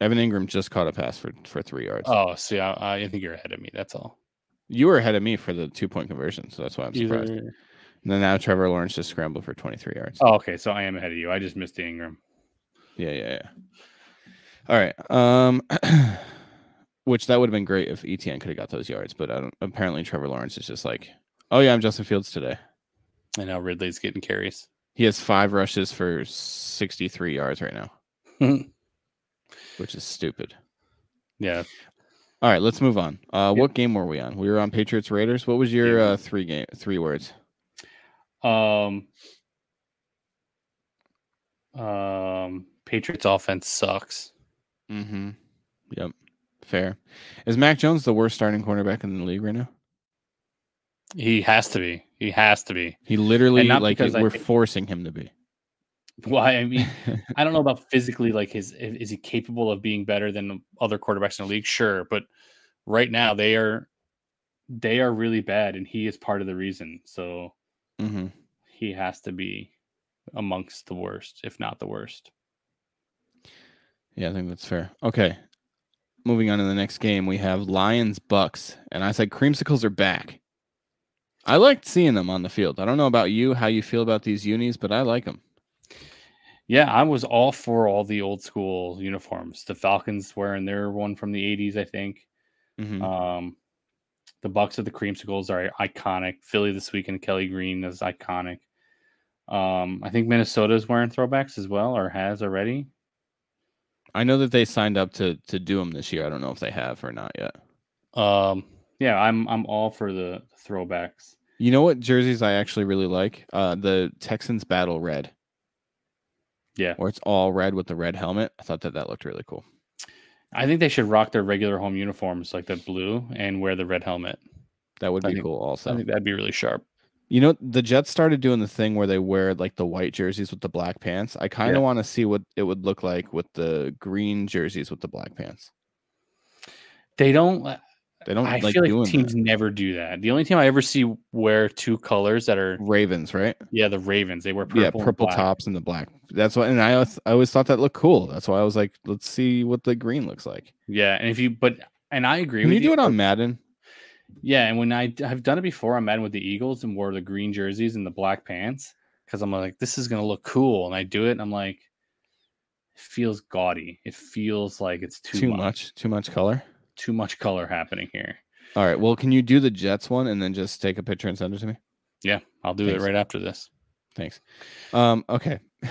Speaker 1: Evan Engram just caught a pass for for three yards.
Speaker 2: Oh, see, I, I think you're ahead of me. That's all.
Speaker 1: You were ahead of me for the two point conversion, so that's why I'm surprised.
Speaker 2: Either-
Speaker 1: And then now Trevor Lawrence just scrambled for 23 yards.
Speaker 2: Oh, okay. So I am ahead of you. I just missed the Engram.
Speaker 1: Yeah, yeah, yeah. All right. Um which that would have been great if Etienne could have got those yards, but I don't, apparently Trevor Lawrence is just like, oh yeah, I'm Justin Fields today.
Speaker 2: And now Ridley's getting carries.
Speaker 1: He has five rushes for 63 yards right now, which is stupid.
Speaker 2: Yeah.
Speaker 1: All right, let's move on. Uh, What game were we on? We were on Patriots Raiders. What was your uh, three game three words?
Speaker 2: Um. Um. Patriots offense sucks.
Speaker 1: Mm-hmm. Yep. Fair. Is Mac Jones the worst starting cornerback in the league right now?
Speaker 2: He has to be. He has to be.
Speaker 1: He literally
Speaker 2: not
Speaker 1: like
Speaker 2: because
Speaker 1: we're
Speaker 2: think-
Speaker 1: forcing him to be.
Speaker 2: Why? I mean, I don't know about physically. Like, his is he capable of being better than other quarterbacks in the league? Sure, but right now they are they are really bad, and he is part of the reason. So
Speaker 1: hmm
Speaker 2: he has to be amongst the worst, if not the worst.
Speaker 1: Yeah, I think that's fair. Okay. Moving on to the next game, we have Lions Bucs, and I said creamsicles are back. I liked seeing them on the field. I don't know about you, how you feel about these unis, but I like them.
Speaker 2: Yeah, I was all for all the old school uniforms. The Falcons wearing their one from the '80s, I think.
Speaker 1: Mhm.
Speaker 2: Um, the Bucs of the creamsicles are iconic. Philly this weekend, Kelly Green is iconic. Um, I think Minnesota is wearing throwbacks as well, or has already.
Speaker 1: I know that they signed up to to do them this year. I don't know if they have or not yet.
Speaker 2: Um, yeah, I'm I'm all for the throwbacks.
Speaker 1: You know what jerseys I actually really like? Uh, the Texans Battle Red,
Speaker 2: Yeah,
Speaker 1: or it's all red with the red helmet. I thought that that looked really cool.
Speaker 2: I think they should rock their regular home uniforms like the blue and wear the red helmet.
Speaker 1: That would
Speaker 2: I
Speaker 1: be
Speaker 2: think-
Speaker 1: cool. Also,
Speaker 2: I think that'd be really sharp.
Speaker 1: You know, the Jets started doing the thing where they wear like the white jerseys with the black pants. I kind of
Speaker 2: Yeah.
Speaker 1: want to see what it would look like with the green jerseys with the black pants.
Speaker 2: They don't.
Speaker 1: Uh, They don't
Speaker 2: I
Speaker 1: like
Speaker 2: feel like teams
Speaker 1: that.
Speaker 2: never do that. The only team I ever see wear two colors that are
Speaker 1: Ravens, right?
Speaker 2: yeah the Ravens. They wear purple.
Speaker 1: yeah, purple
Speaker 2: black.
Speaker 1: tops and the black. That's what, and I, always- I always thought that looked cool. That's why I was like, let's see what the green looks like.
Speaker 2: Yeah, and if you but and I agree.
Speaker 1: Can
Speaker 2: with
Speaker 1: you do it on Madden?
Speaker 2: Yeah, and when I I've done it before, I'm Madden with the Eagles and wore the green jerseys and the black pants because I'm like, this is gonna look cool, and I do it, and I'm like, it feels gaudy. It feels like it's too,
Speaker 1: Too,
Speaker 2: much,
Speaker 1: much, too much color.
Speaker 2: Too much color happening here.
Speaker 1: All right. Well, can you do the Jets one and then just take a picture and send it to me?
Speaker 2: Yeah, I'll do
Speaker 1: Thanks.
Speaker 2: it right after this.
Speaker 1: Thanks. Um. Okay.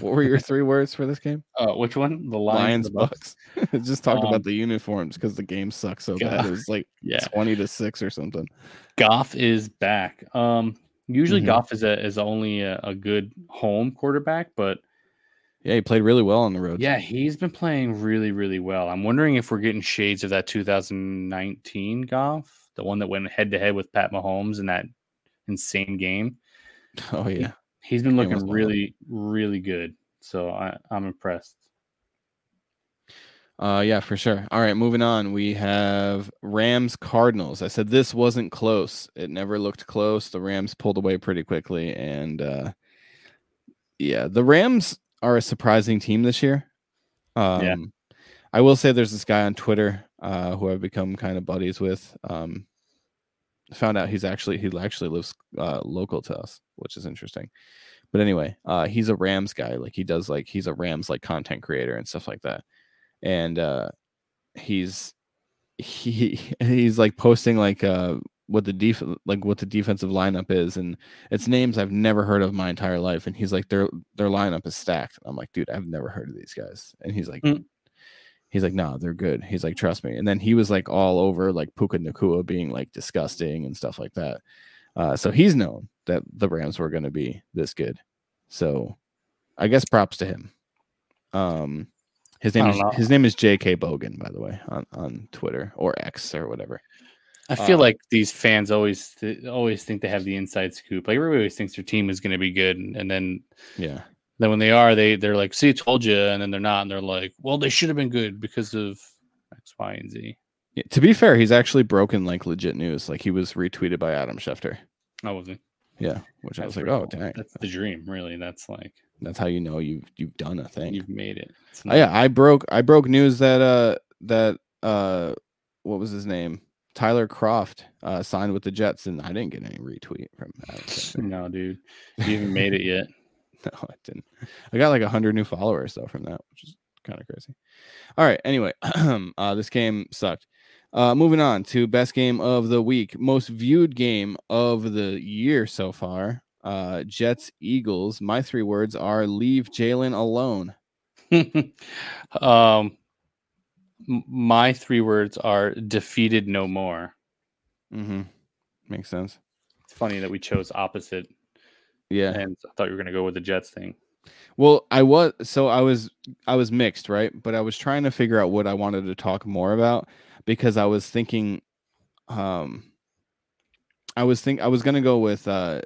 Speaker 1: what were your three words for this game?
Speaker 2: Uh, which one? The
Speaker 1: Lions
Speaker 2: Lions, Bucs?
Speaker 1: Bucs. just talked
Speaker 2: Um,
Speaker 1: about the uniforms because the game sucks so bad. It was like
Speaker 2: Yeah,
Speaker 1: twenty to six or something.
Speaker 2: Goff is back. Um, usually
Speaker 1: Mhm.
Speaker 2: Goff is a is only a, a good home quarterback, but
Speaker 1: Yeah, he played really well on the road.
Speaker 2: Yeah, he's been playing really, really well. I'm wondering if we're getting shades of that 2019 Goff, the one that went head to head with Pat Mahomes in that insane game.
Speaker 1: Oh yeah.
Speaker 2: He's been looking really, really good. So I, I'm impressed.
Speaker 1: Uh, yeah, for sure. All right, moving on. We have Rams Cardinals. I said this wasn't close. It never looked close. The Rams pulled away pretty quickly, and uh, yeah, the Rams are a surprising team this year. Um, I will say there's this guy on Twitter uh, who I've become kind of buddies with. Um, found out he's actually he actually lives uh, local to us, which is interesting. But anyway, uh, he's a Rams guy. Like he does like he's a Rams like content creator and stuff like that and uh he's he he's like posting like uh what the def like what the defensive lineup is and it's names I've never heard of my entire life and he's like their their lineup is stacked. I'm like, dude, I've never heard of these guys. And he's like
Speaker 2: Mm.
Speaker 1: he's like, no, they're good. He's like, trust me. And then he was like all over like Puka Nacua being like disgusting and stuff like that. Uh so he's known that the Rams were gonna be this good. So I guess props to him. Um his name is
Speaker 2: know.
Speaker 1: his name is J.K. Bogan, by the way, on, on Twitter or X or whatever.
Speaker 2: I feel
Speaker 1: Uh,
Speaker 2: like these fans always th- always think they have the inside scoop. Like everybody always thinks their team is going to be good, and, and then
Speaker 1: Yeah,
Speaker 2: then when they are, they they're like, "See, I told you," and then they're not, and they're like, "Well, they should have been good because of X, Y, and Z."
Speaker 1: Yeah, To be fair, he's actually broken like legit news. Like he was retweeted by Adam Schefter.
Speaker 2: I wasn't.
Speaker 1: Yeah, which I was like,
Speaker 2: pretty
Speaker 1: oh dang,
Speaker 2: That's the dream, really. That's like
Speaker 1: that's how you know you've you've done a thing.
Speaker 2: you've made it.
Speaker 1: Oh, yeah, I broke I broke news that uh that uh what was his name Tyler Kroft uh signed with the Jets and I didn't get any retweet from that.
Speaker 2: No, dude, you haven't made it yet.
Speaker 1: no, I didn't. I got like a hundred new followers though from that, which is kind of crazy. All right. Anyway, uh, this game sucked. Uh, moving on to best game of the week, most viewed game of the year so far. Uh, Jets Eagles. My three words are leave Jalen alone.
Speaker 2: um, my three words are defeated no more.
Speaker 1: Mm-hmm. Makes sense.
Speaker 2: It's funny that we chose opposite.
Speaker 1: Yeah,
Speaker 2: and I thought you were going to go with the Jets thing.
Speaker 1: Well, I was so I was I was mixed, right? But I was trying to figure out what I wanted to talk more about because I was thinking um I was think I was going to go with uh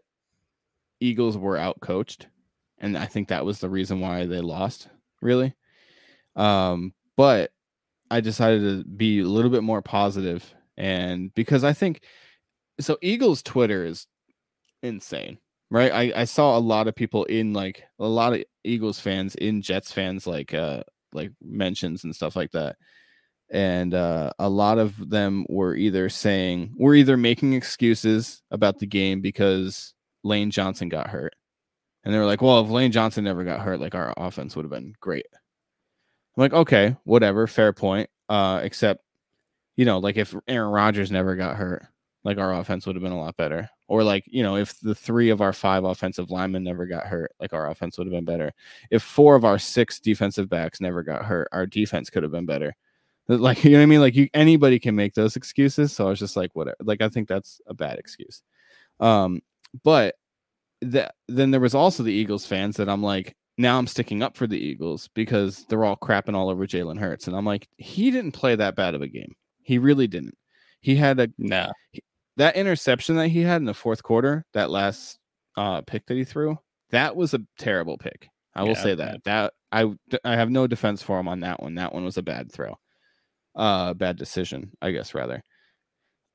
Speaker 1: Eagles were out coached and I think that was the reason why they lost, really. Um but I decided to be a little bit more positive and because I think so Eagles Twitter is insane right? I, I saw a lot of people in like a lot of Eagles fans in Jets fans like uh like mentions and stuff like that. And uh, a lot of them were either saying we're either making excuses about the game because Lane Johnson got hurt. And they were like, well, if Lane Johnson never got hurt, like our offense would have been great. I'm like, okay, whatever, fair point. Uh, except, you know, like if Aaron Rodgers never got hurt, like our offense would have been a lot better. Or like, you know, if the three of our five offensive linemen never got hurt, like our offense would have been better. If four of our six defensive backs never got hurt, our defense could have been better. Like, you know what I mean? Like you anybody can make those excuses. So I was just like, whatever. Like I think that's a bad excuse. Um, but that then there was also the Eagles fans that I'm like, now I'm sticking up for the Eagles because they're all crapping all over Jalen Hurts. And I'm like, he didn't play that bad of a game. He really didn't. He had a
Speaker 2: no
Speaker 1: that interception that he had in the fourth quarter, that last uh, pick that he threw, that was a terrible pick. I will yeah, say that. That I I have no defense for him on that one. That one was a bad throw. Uh bad decision, I guess rather.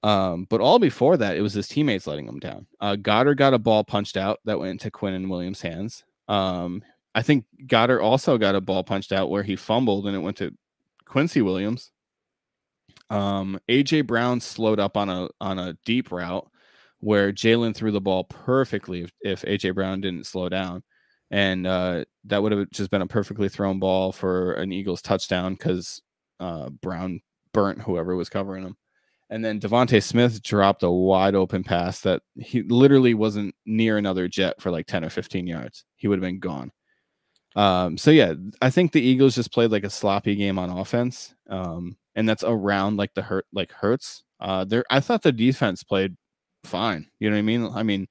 Speaker 1: Um, but all before that, it was his teammates letting him down. Uh, Goedert got a ball punched out that went into Quincy Williams' hands. Um, I think Goedert also got a ball punched out where he fumbled and it went to Quincy Williams. Um, AJ Brown slowed up on a on a deep route where Jalen threw the ball perfectly if, if AJ Brown didn't slow down, and uh, that would have just been a perfectly thrown ball for an Eagles touchdown because uh, Brown burnt whoever was covering him. And then DeVonta Smith dropped a wide open pass that he literally wasn't near another jet for like 10 or 15 yards. He would have been gone. Um, so yeah, I think the Eagles just played like a sloppy game on offense. Um, and that's around like the hurt like hurts. Uh, there I thought the defense played fine. You know what I mean? I mean,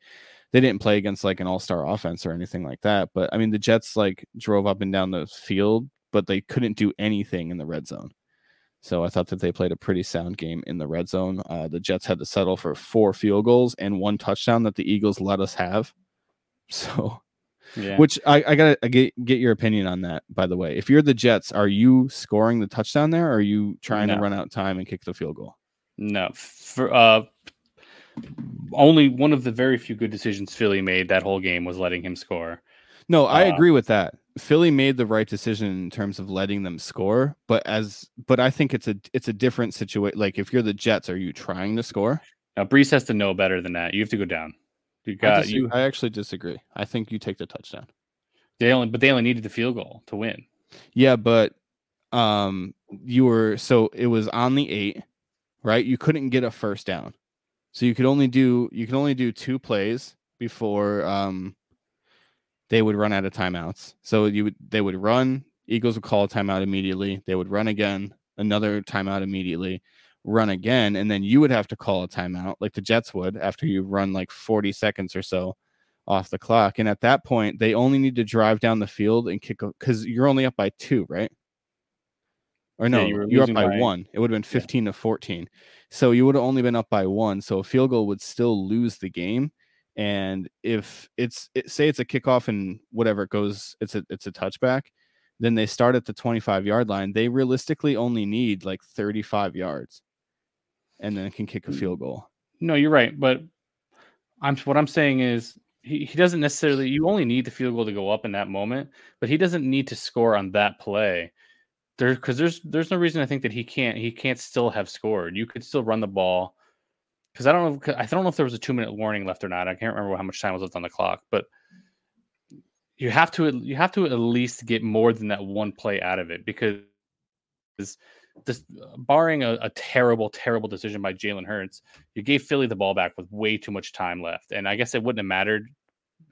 Speaker 1: they didn't play against like an all-star offense or anything like that, but I mean the Jets like drove up and down the field, but they couldn't do anything in the red zone. So I thought that they played a pretty sound game in the red zone. Uh, the Jets had to settle for four field goals and one touchdown that the Eagles let us have. So yeah. Which I, I gotta I get get your opinion on that. By the way, if you're the Jets, are you scoring the touchdown there, or are you trying no. to run out time and kick the field goal?
Speaker 2: No, for uh, only one of the very few good decisions Philly made that whole game was letting him score.
Speaker 1: No, I uh, agree with that. Philly made the right decision in terms of letting them score, but as but I think it's a it's a different situation. Like if you're the Jets, are you trying to score?
Speaker 2: Now Breece has to know better than that. You have to go down.
Speaker 1: You got I, dis- you. I actually disagree. I think you take the touchdown.
Speaker 2: They only, but they only needed the field goal to win.
Speaker 1: Yeah, but um, you were so it was on the eight, right? You couldn't get a first down, so you could only do you could only do two plays before um they would run out of timeouts. So you would they would run. Eagles would call a timeout immediately. They would run again, another timeout immediately run again, and then you would have to call a timeout like the Jets would after you run like 40 seconds or so off the clock. And at that point, they only need to drive down the field and kick because you're only up by two, right? Or no, yeah, you are up by, by, one. It would have been 15 yeah. to 14. So you would have only been up by one. So a field goal would still lose the game. And if it's it, say it's a kickoff and whatever it goes, it's a it's a touchback, then they start at the 25 yard line. They realistically only need like 35 yards and then can kick a field goal.
Speaker 2: No, you're right, but I'm what I'm saying is he, he doesn't necessarily you only need the field goal to go up in that moment, but he doesn't need to score on that play. There because there's there's no reason I think that he can't he can't still have scored. You could still run the ball because I don't know I don't know if there was a two minute warning left or not. I can't remember how much time was left on the clock, but you have to you have to at least get more than that one play out of it because this uh, barring a, a, terrible, terrible decision by Jalen Hurts, you gave Philly the ball back with way too much time left. And I guess it wouldn't have mattered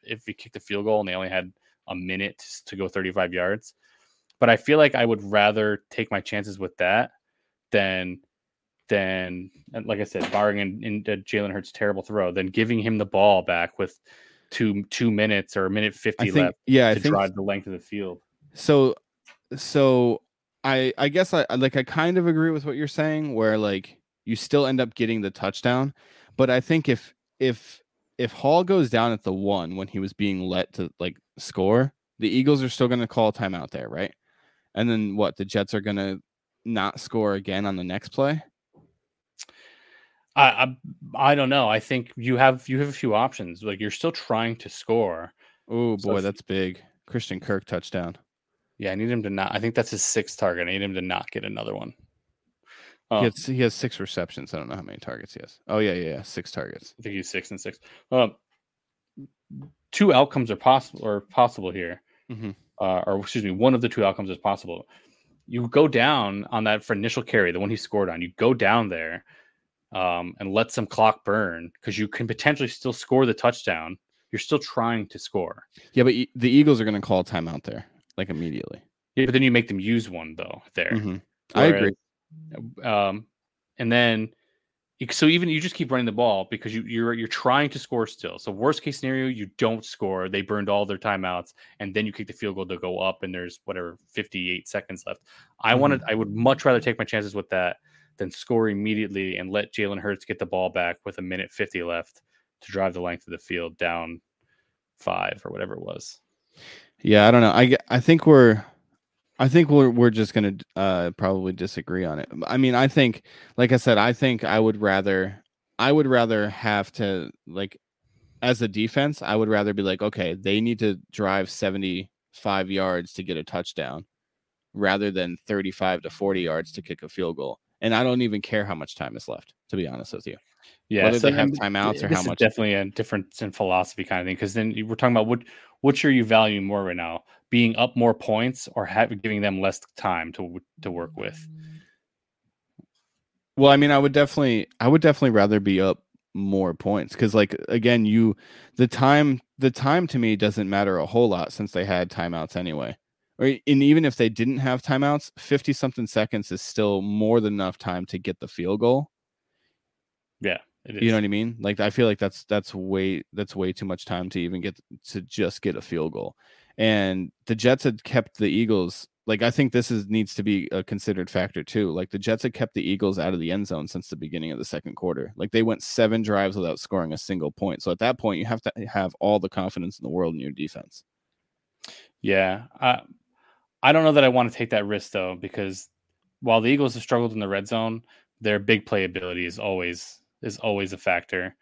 Speaker 2: if you kicked a field goal and they only had a minute to go 35 yards. But I feel like I would rather take my chances with that than than like I said, barring in, in Jalen Hurts' terrible throw, than giving him the ball back with two two minutes or a minute fifty
Speaker 1: think,
Speaker 2: left
Speaker 1: yeah,
Speaker 2: to
Speaker 1: I think,
Speaker 2: drive the length of the field.
Speaker 1: So so I I guess I like I kind of agree with what you're saying where like you still end up getting the touchdown, but I think if if if Hall goes down at the 1 when he was being let to like score, the Eagles are still going to call a timeout there, right? And then what? The Jets are going to not score again on the next play?
Speaker 2: I, I I don't know. I think you have you have a few options. Like you're still trying to score.
Speaker 1: Oh boy, so that's big. Christian Kirk touchdown.
Speaker 2: Yeah, I need him to not. I think that's his sixth target. I need him to not get another one.
Speaker 1: Um, he, has, he has six receptions. I don't know how many targets he has. Oh yeah, yeah, yeah. six targets.
Speaker 2: I think he's six and six. Um, two outcomes are possible or possible here, mm-hmm. uh, or excuse me, one of the two outcomes is possible. You go down on that for initial carry, the one he scored on. You go down there um, and let some clock burn because you can potentially still score the touchdown. You're still trying to score.
Speaker 1: Yeah, but the Eagles are going to call timeout there like immediately.
Speaker 2: Yeah, but then you make them use one though there.
Speaker 1: Mm-hmm. I agree.
Speaker 2: Um, and then so even you just keep running the ball because you you're you're trying to score still. So worst case scenario, you don't score. They burned all their timeouts, and then you kick the field goal to go up, and there's whatever 58 seconds left. I mm-hmm. wanted I would much rather take my chances with that than score immediately and let Jalen Hurts get the ball back with a minute 50 left to drive the length of the field down five or whatever it was.
Speaker 1: Yeah, I don't know. I I think we're I think we're we're just gonna uh, probably disagree on it. I mean, I think, like I said, I think I would rather I would rather have to like as a defense, I would rather be like, okay, they need to drive seventy five yards to get a touchdown, rather than thirty five to forty yards to kick a field goal. And I don't even care how much time is left, to be honest with you.
Speaker 2: Yeah,
Speaker 1: whether so they have timeouts or how much.
Speaker 2: definitely a difference in philosophy kind of thing. Because then we're talking about what which are you valuing more right now? Being up more points or having giving them less time to to work with? Mm.
Speaker 1: Well, I mean, I would definitely, I would definitely rather be up more points because, like, again, you the time, the time to me doesn't matter a whole lot since they had timeouts anyway. Or and even if they didn't have timeouts, fifty something seconds is still more than enough time to get the field goal.
Speaker 2: Yeah.
Speaker 1: You know what I mean? Like I feel like that's that's way that's way too much time to even get to just get a field goal. And the Jets had kept the Eagles like I think this is needs to be a considered factor too. Like the Jets had kept the Eagles out of the end zone since the beginning of the second quarter. Like they went seven drives without scoring a single point. So at that point, you have to have all the confidence in the world in your defense.
Speaker 2: Yeah, I I don't know that I want to take that risk though because while the Eagles have struggled in the red zone, their big play ability is always is always a factor.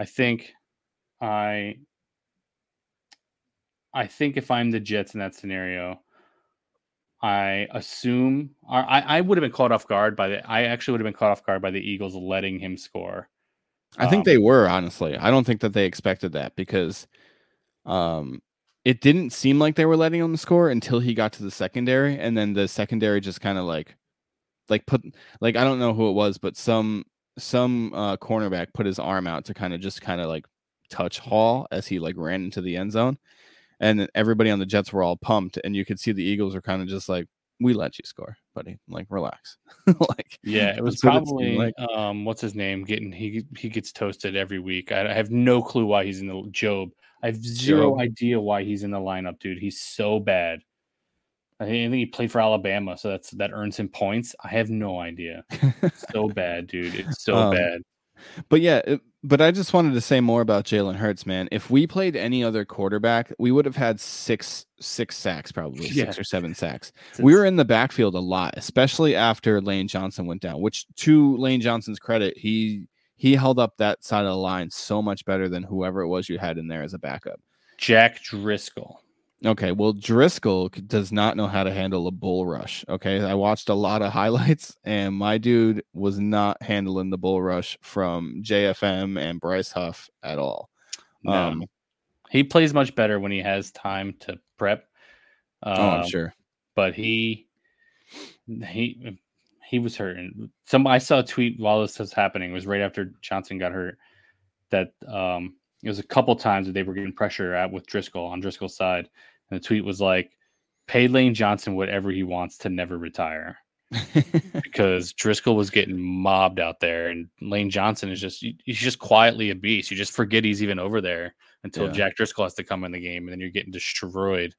Speaker 2: I think I I think if I'm the Jets in that scenario, I assume I, I would have been caught off guard by the I actually would have been caught off guard by the Eagles letting him score.
Speaker 1: I think um, they were honestly. I don't think that they expected that because um it didn't seem like they were letting him score until he got to the secondary and then the secondary just kind of like like put like I don't know who it was but some some uh, cornerback put his arm out to kind of just kind of like touch Hall as he like ran into the end zone, and everybody on the Jets were all pumped, and you could see the Eagles were kind of just like, "We let you score, buddy. Like, relax."
Speaker 2: like, yeah, it was probably like. um, what's his name? Getting he he gets toasted every week. I, I have no clue why he's in the Job. I have zero Job. idea why he's in the lineup, dude. He's so bad. I think he played for Alabama, so that's that earns him points. I have no idea. so bad, dude. It's so um, bad.
Speaker 1: But yeah, it, but I just wanted to say more about Jalen Hurts, man. If we played any other quarterback, we would have had six six sacks, probably yeah. six or seven sacks. It's, we were in the backfield a lot, especially after Lane Johnson went down. Which, to Lane Johnson's credit, he he held up that side of the line so much better than whoever it was you had in there as a backup.
Speaker 2: Jack Driscoll.
Speaker 1: Okay, well Driscoll does not know how to handle a bull rush. Okay, I watched a lot of highlights, and my dude was not handling the bull rush from JFM and Bryce Huff at all. No. Um,
Speaker 2: He plays much better when he has time to prep.
Speaker 1: Um, oh, I'm um, sure.
Speaker 2: But he he he was hurt. And some I saw a tweet while this was happening. It was right after Johnson got hurt. That um, it was a couple times that they were getting pressure at with Driscoll on Driscoll's side, and the tweet was like, "Pay Lane Johnson whatever he wants to never retire." because Driscoll was getting mobbed out there, and Lane Johnson is just he's just quietly a beast. You just forget he's even over there until yeah. Jack Driscoll has to come in the game, and then you're getting destroyed.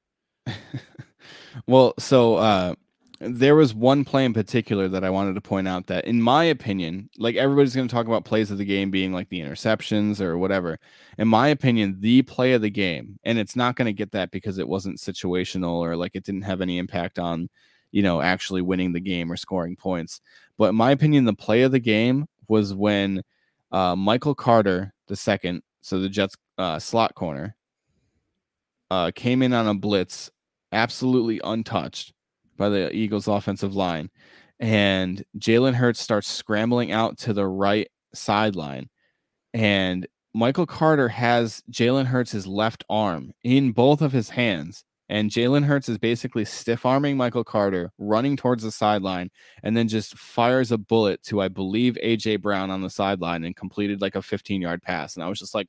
Speaker 1: well, so uh, there was one play in particular that I wanted to point out that, in my opinion, like everybody's going to talk about plays of the game being like the interceptions or whatever. In my opinion, the play of the game, and it's not going to get that because it wasn't situational or like it didn't have any impact on, you know, actually winning the game or scoring points. But in my opinion, the play of the game was when uh, Michael Carter, the second, so the Jets uh, slot corner, uh, came in on a blitz, absolutely untouched by the Eagles offensive line. And Jalen Hurts starts scrambling out to the right sideline. And Michael Carter has Jalen Hurts' left arm in both of his hands. And Jalen Hurts is basically stiff arming Michael Carter, running towards the sideline, and then just fires a bullet to, I believe, AJ Brown on the sideline and completed like a 15 yard pass. And I was just like,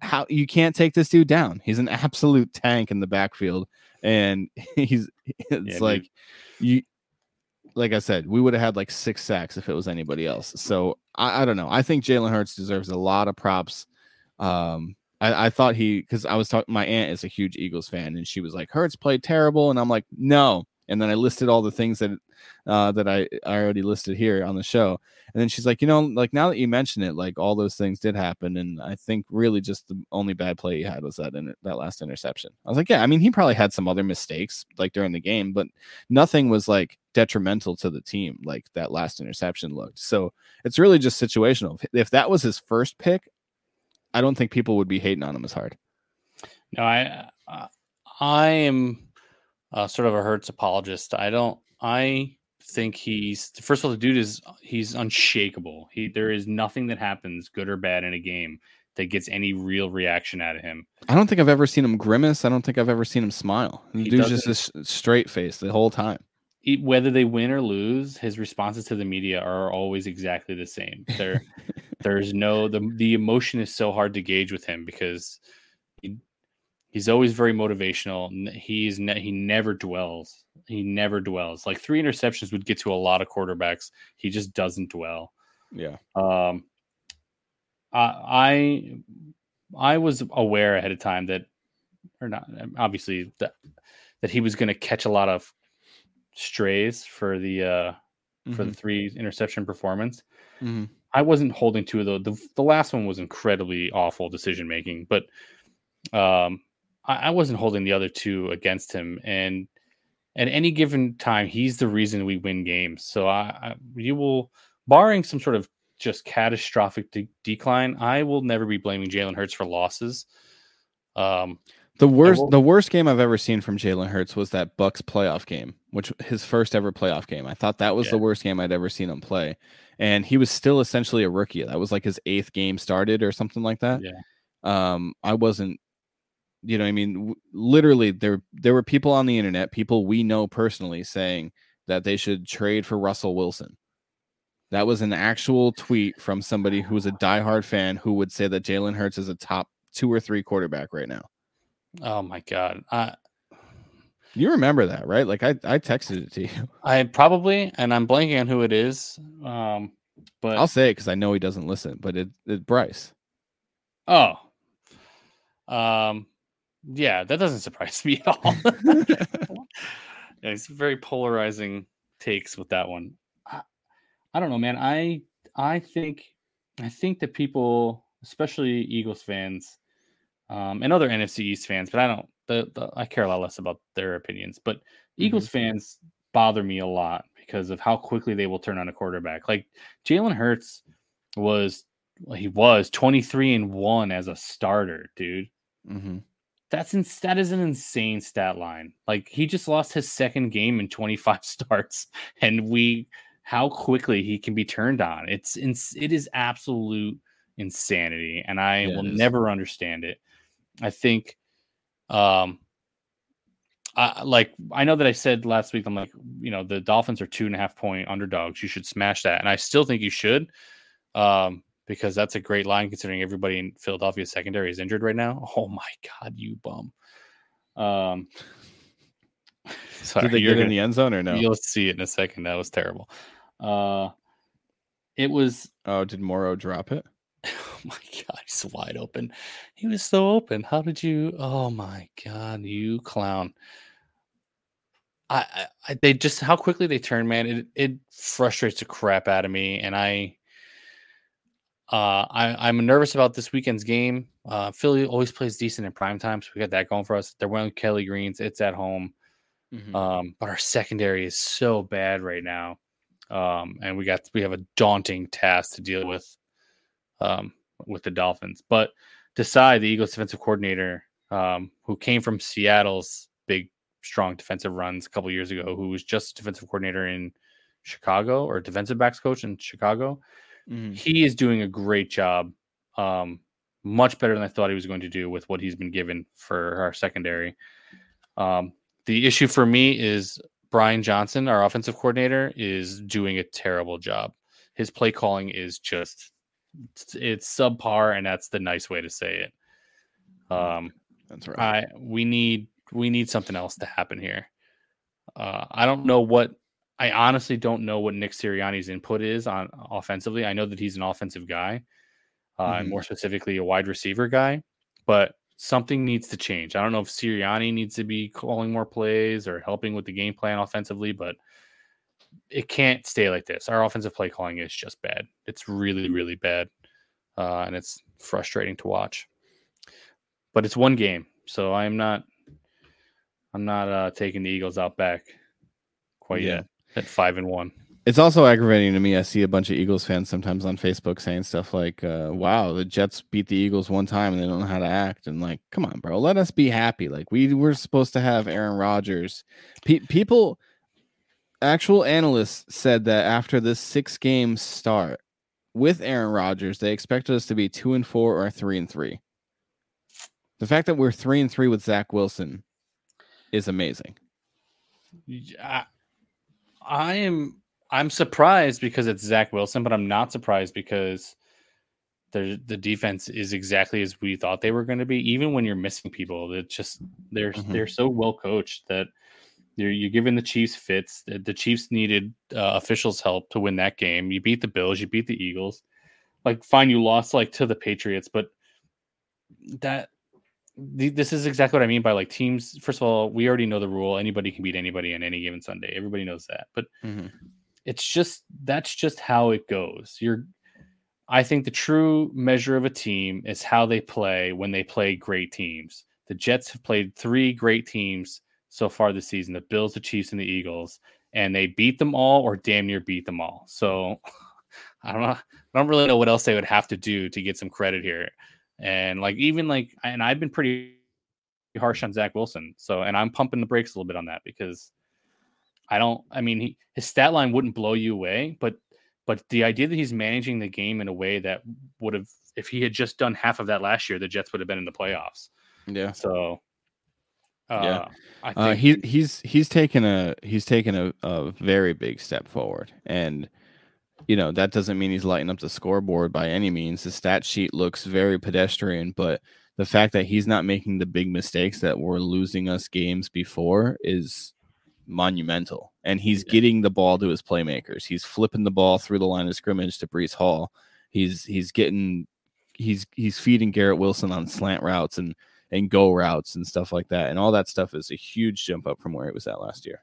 Speaker 1: how you can't take this dude down. He's an absolute tank in the backfield and he's it's yeah, like dude. you like I said, we would have had like six sacks if it was anybody else. So I, I don't know. I think Jalen Hurts deserves a lot of props. Um, I, I thought he because I was talking. My aunt is a huge Eagles fan, and she was like, "Hurts played terrible," and I'm like, "No." And then I listed all the things that uh, that I, I already listed here on the show. And then she's like, you know, like now that you mention it, like all those things did happen, and I think really just the only bad play he had was that that last interception. I was like, yeah, I mean, he probably had some other mistakes like during the game, but nothing was like detrimental to the team like that last interception looked. So it's really just situational. If that was his first pick, I don't think people would be hating on him as hard.
Speaker 2: No, I uh, I am uh, sort of a Hurts apologist. I don't. I think he's first of all the dude is he's unshakable. He there is nothing that happens good or bad in a game that gets any real reaction out of him.
Speaker 1: I don't think I've ever seen him grimace. I don't think I've ever seen him smile. The he dude's just a straight face the whole time.
Speaker 2: He, whether they win or lose, his responses to the media are always exactly the same. There, there's no the the emotion is so hard to gauge with him because he's always very motivational. He's ne- he never dwells he never dwells. Like three interceptions would get to a lot of quarterbacks. He just doesn't dwell.
Speaker 1: Yeah.
Speaker 2: Um. I I was aware ahead of time that, or not, obviously that that he was going to catch a lot of strays for the uh mm-hmm. for the mm-hmm. three interception performance. Mm-hmm. I wasn't holding to the, the the last one was incredibly awful decision making, but um I, wasn't holding the other two against him and at any given time, he's the reason we win games. So I, I you will, barring some sort of just catastrophic de- decline, I will never be blaming Jalen Hurts for losses. Um,
Speaker 1: the worst, the worst game I've ever seen from Jalen Hurts was that Bucs playoff game, which his first ever playoff game. I thought that was yeah. the worst game I'd ever seen him play, and he was still essentially a rookie. That was like his eighth game started or something like that.
Speaker 2: Yeah.
Speaker 1: Um, I wasn't you know i mean? Literally there there were people on the internet people we know personally saying that they should trade for russell wilson. That was an actual tweet from somebody who was a diehard fan who would say that jalen hurts is a top two or three quarterback right now.
Speaker 2: Oh my god I,
Speaker 1: you remember that right? Like i i texted it to you.
Speaker 2: I probably and i'm blanking on who it is um but
Speaker 1: i'll say it because i know he doesn't listen but it, it's bryce.
Speaker 2: Oh um yeah, that doesn't surprise me at all. yeah, it's very polarizing takes with that one. I, I don't know, man. I I think I think that people, especially Eagles fans, um, and other NFC East fans, but I don't. The, the, I care a lot less about their opinions. But mm-hmm. Eagles fans bother me a lot because of how quickly they will turn on a quarterback. Like Jalen Hurts was, he was twenty three and one as a starter, dude. Mm-hmm. That's in, that is an insane stat line. Like he just lost his second game in 25 starts, and we how quickly he can be turned on. It's it is absolute insanity, and I will never understand it. I think, um, I, like I know that I said last week, I'm like, you know, the Dolphins are two and a half point underdogs. You should smash that, and I still think you should, um, because that's a great line considering everybody in Philadelphia secondary is injured right now. Oh my god, you bum. Um,
Speaker 1: sorry, Did they get gonna, in the end zone or no?
Speaker 2: You'll see it in a second. That was terrible. Uh, it was.
Speaker 1: Oh, did Morrow drop it?
Speaker 2: Oh my god, he's wide open. He was so open. How did you? Oh my god, you clown. I, I they just how quickly they turn, man. It it frustrates the crap out of me, and I. Uh, I, I'm nervous about this weekend's game. Uh, Philly always plays decent in prime time, so we got that going for us. They're wearing Kelly Greens. It's at home. Mm-hmm. Um, but our secondary is so bad right now. Um, and we got we have a daunting task to deal with um, with the Dolphins. But Desai, the Eagles defensive coordinator, um, who came from Seattle's big, strong defensive runs a couple years ago, who was just defensive coordinator in Chicago or defensive backs coach in Chicago, mm. he is doing a great job. Um, much better than I thought he was going to do with what he's been given for our secondary. Um, the issue for me is Brian Johnson, our offensive coordinator, is doing a terrible job. His play calling is just it's subpar, and that's the nice way to say it. Um, that's right. I we need we need something else to happen here. Uh, I don't know what I honestly don't know what Nick Sirianni's input is on offensively. I know that he's an offensive guy, uh, mm-hmm. and more specifically a wide receiver guy, but something needs to change. I don't know if Sirianni needs to be calling more plays or helping with the game plan offensively, but it can't stay like this. Our offensive play calling is just bad. It's really, really bad. Uh, and it's frustrating to watch. But it's one game. So I'm not I'm not uh, taking the Eagles out back quite yeah. yet at five and one
Speaker 1: it's also aggravating to me. I see a bunch of Eagles fans sometimes on Facebook saying stuff like, uh, "Wow, the Jets beat the Eagles one time and they don't know how to act." And like, come on, bro, let us be happy. Like we were supposed to have Aaron Rodgers. Pe- people, actual analysts said that after this six game start with Aaron Rodgers, they expected us to be two and four or three and three. The fact that we're three and three with Zach Wilson is amazing.
Speaker 2: I, I am I'm surprised because it's Zach Wilson, but I'm not surprised because the the defense is exactly as we thought they were going to be. Even when you're missing people, it's just they're mm-hmm. they're so well coached that you're you're giving the Chiefs fits. The, the Chiefs needed uh, officials' help to win that game. You beat the Bills, you beat the Eagles. Like, fine, you lost like to the Patriots, but that this is exactly what I mean by like teams. First of all, we already know the rule: anybody can beat anybody on any given Sunday. Everybody knows that, but. Mm-hmm it's just that's just how it goes. You're I think the true measure of a team is how they play when they play great teams. The Jets have played three great teams so far this season the Bills, the Chiefs, and the Eagles, and they beat them all or damn near beat them all. So I don't know. I don't really know what else they would have to do to get some credit here. And like, even like, and I've been pretty harsh on Zach Wilson. So, and I'm pumping the brakes a little bit on that because I don't. I mean, he, his stat line wouldn't blow you away, but but the idea that he's managing the game in a way that would have, if he had just done half of that last year, the Jets would have been in the playoffs.
Speaker 1: Yeah.
Speaker 2: So.
Speaker 1: Uh, yeah, I think uh, he he's he's taken a he's taken a, a very big step forward, and you know that doesn't mean he's lighting up the scoreboard by any means. The stat sheet looks very pedestrian, but the fact that he's not making the big mistakes that were losing us games before is monumental. And he's yeah. getting the ball to his playmakers. He's flipping the ball through the line of scrimmage to Breece Hall. He's he's getting he's he's feeding Garrett Wilson on slant routes and and go routes and stuff like that. And all that stuff is a huge jump up from where it was at last year.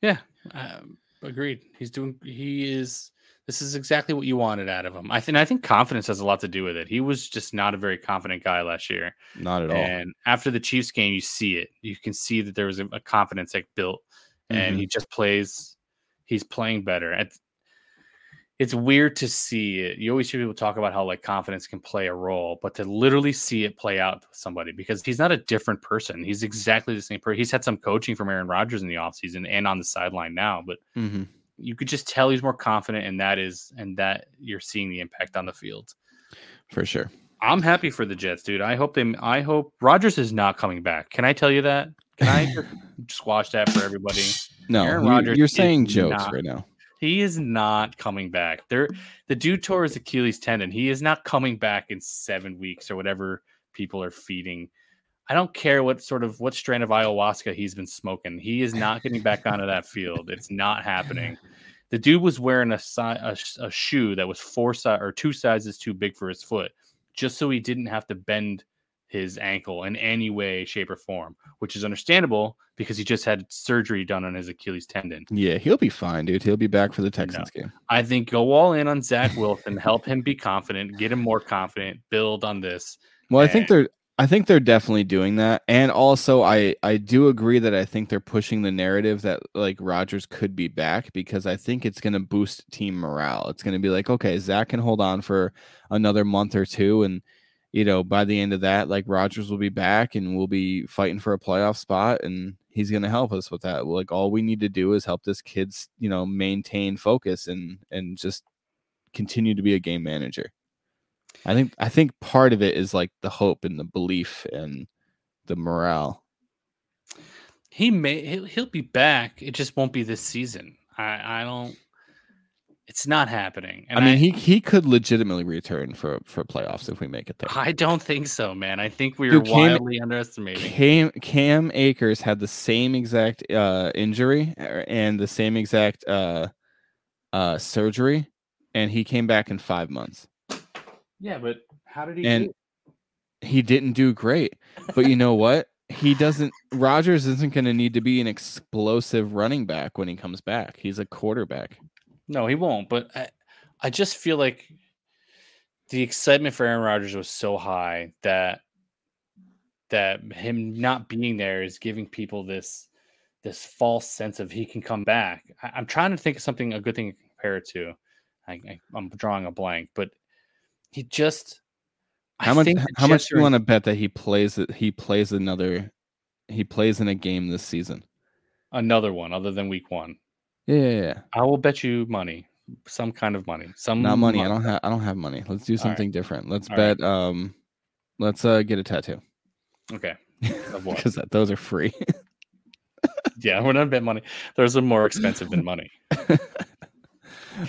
Speaker 2: Yeah, um, agreed. He's doing. He is. This is exactly what you wanted out of him. I think. I think confidence has a lot to do with it. He was just not a very confident guy last year.
Speaker 1: Not at all.
Speaker 2: And after the Chiefs game, you see it. You can see that there was a, a confidence that built and mm-hmm. he just plays. He's playing better. It's, it's weird to see it. You always hear people talk about how like confidence can play a role, but to literally see it play out with somebody because he's not a different person. He's exactly the same person. He's had some coaching from Aaron Rodgers in the offseason and on the sideline now, but mm-hmm. you could just tell he's more confident, and that is and that you're seeing the impact on the field.
Speaker 1: For sure.
Speaker 2: I'm happy for the Jets, dude. I hope they. I hope Rodgers is not coming back. Can I tell you that? Can I squash that for everybody?
Speaker 1: No,
Speaker 2: Aaron Rodgers
Speaker 1: you're saying jokes right now.
Speaker 2: He is not coming back. There, the dude tore his Achilles tendon. He is not coming back in seven weeks or whatever people are feeding. I don't care what sort of what strand of ayahuasca he's been smoking. He is not getting back onto that field. It's not happening. The dude was wearing a, si- a, a shoe that was four si- or two sizes too big for his foot, just so he didn't have to bend his ankle in any way, shape, or form, which is understandable because he just had surgery done on his Achilles tendon.
Speaker 1: Yeah, he'll be fine, dude. He'll be back for the Texans game.
Speaker 2: I think go all in on Zach Wilson, help him be confident, get him more confident, build on this.
Speaker 1: Well, I think they're I think they're definitely doing that. And also I I do agree that I think they're pushing the narrative that like Rodgers could be back because I think it's gonna boost team morale. It's gonna be like, okay, Zach can hold on for another month or two and you know, by the end of that, like Rodgers will be back and we'll be fighting for a playoff spot and he's gonna help us with that. Like all we need to do is help this kid's, you know, maintain focus and and just continue to be a game manager. I think I think part of it is like the hope and the belief and the morale.
Speaker 2: He may he'll, he'll be back. It just won't be this season. I I don't. It's not happening.
Speaker 1: I mean, he he could legitimately return for for playoffs if we make it there.
Speaker 2: I don't think so, man. I think we are
Speaker 1: Dude, Cam-
Speaker 2: wildly underestimating.
Speaker 1: Cam Cam Akers had the same exact uh, injury uh, and the same exact uh, uh, surgery, and he came back in five months.
Speaker 2: Yeah, but how did he?
Speaker 1: And he didn't do great. But you know what? He doesn't. Rodgers isn't going to need to be an explosive running back when he comes back. He's a quarterback.
Speaker 2: No, he won't. But I, I just feel like the excitement for Aaron Rodgers was so high that that him not being there is giving people this this false sense of he can come back. I, I'm trying to think of something a good thing to compare it to. I, I, I'm drawing a blank, but he just. I
Speaker 1: How much? How much do you want to bet that he plays? it- He plays another. He plays in a game this season.
Speaker 2: Another one other than week one.
Speaker 1: Yeah, yeah, yeah.
Speaker 2: I will bet you money, some kind of money, some
Speaker 1: Not money. I don't have. I don't have money. Let's do
Speaker 2: All right.
Speaker 1: something different. Let's
Speaker 2: All right.
Speaker 1: bet. Um, let's uh get a tattoo
Speaker 2: Okay,
Speaker 1: because those are free.
Speaker 2: yeah, we're not bet money. Those are more expensive than money.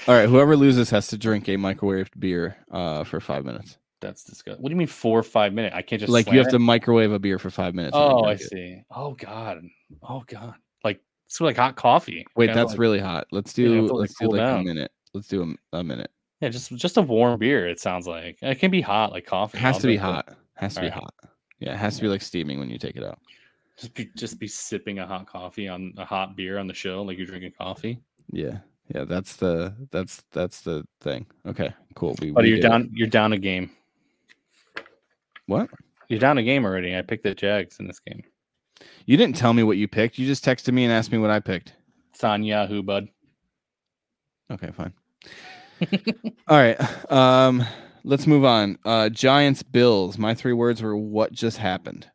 Speaker 1: All right. Whoever loses has to drink a microwaved beer uh for five minutes.
Speaker 2: That's disgusting. What do you mean four or five minutes? I can't just
Speaker 1: like you have
Speaker 2: it?
Speaker 1: to microwave a beer for five minutes.
Speaker 2: Oh, I
Speaker 1: it.
Speaker 2: see. Oh God. Oh God. It's like hot coffee.
Speaker 1: Wait, that's
Speaker 2: like-
Speaker 1: really hot. Let's do.
Speaker 2: to, like,
Speaker 1: let's do
Speaker 2: cool
Speaker 1: like a
Speaker 2: down.
Speaker 1: minute. Let's do a, a minute.
Speaker 2: yeah, just just a warm beer. It sounds like it can be hot like coffee.
Speaker 1: It has
Speaker 2: I'll
Speaker 1: to be
Speaker 2: it.
Speaker 1: hot. Has to be
Speaker 2: Alright.
Speaker 1: hot. Yeah, it has to be like steaming when you take it out.
Speaker 2: Just be just be sipping a hot coffee on a hot beer on the show, like you're drinking coffee.
Speaker 1: Yeah, yeah. That's the that's that's the thing. Okay, cool. We,
Speaker 2: But
Speaker 1: we
Speaker 2: you're
Speaker 1: get it.
Speaker 2: down. You're down a game.
Speaker 1: What?
Speaker 2: You're down a game already. I picked the Jags in this game.
Speaker 1: You didn't tell me what you picked. You just texted me and asked me what I picked.
Speaker 2: It's on Yahoo, bud.
Speaker 1: Okay, fine. All right. Um, let's move on. Uh, Giants Bills. My three words were what just happened.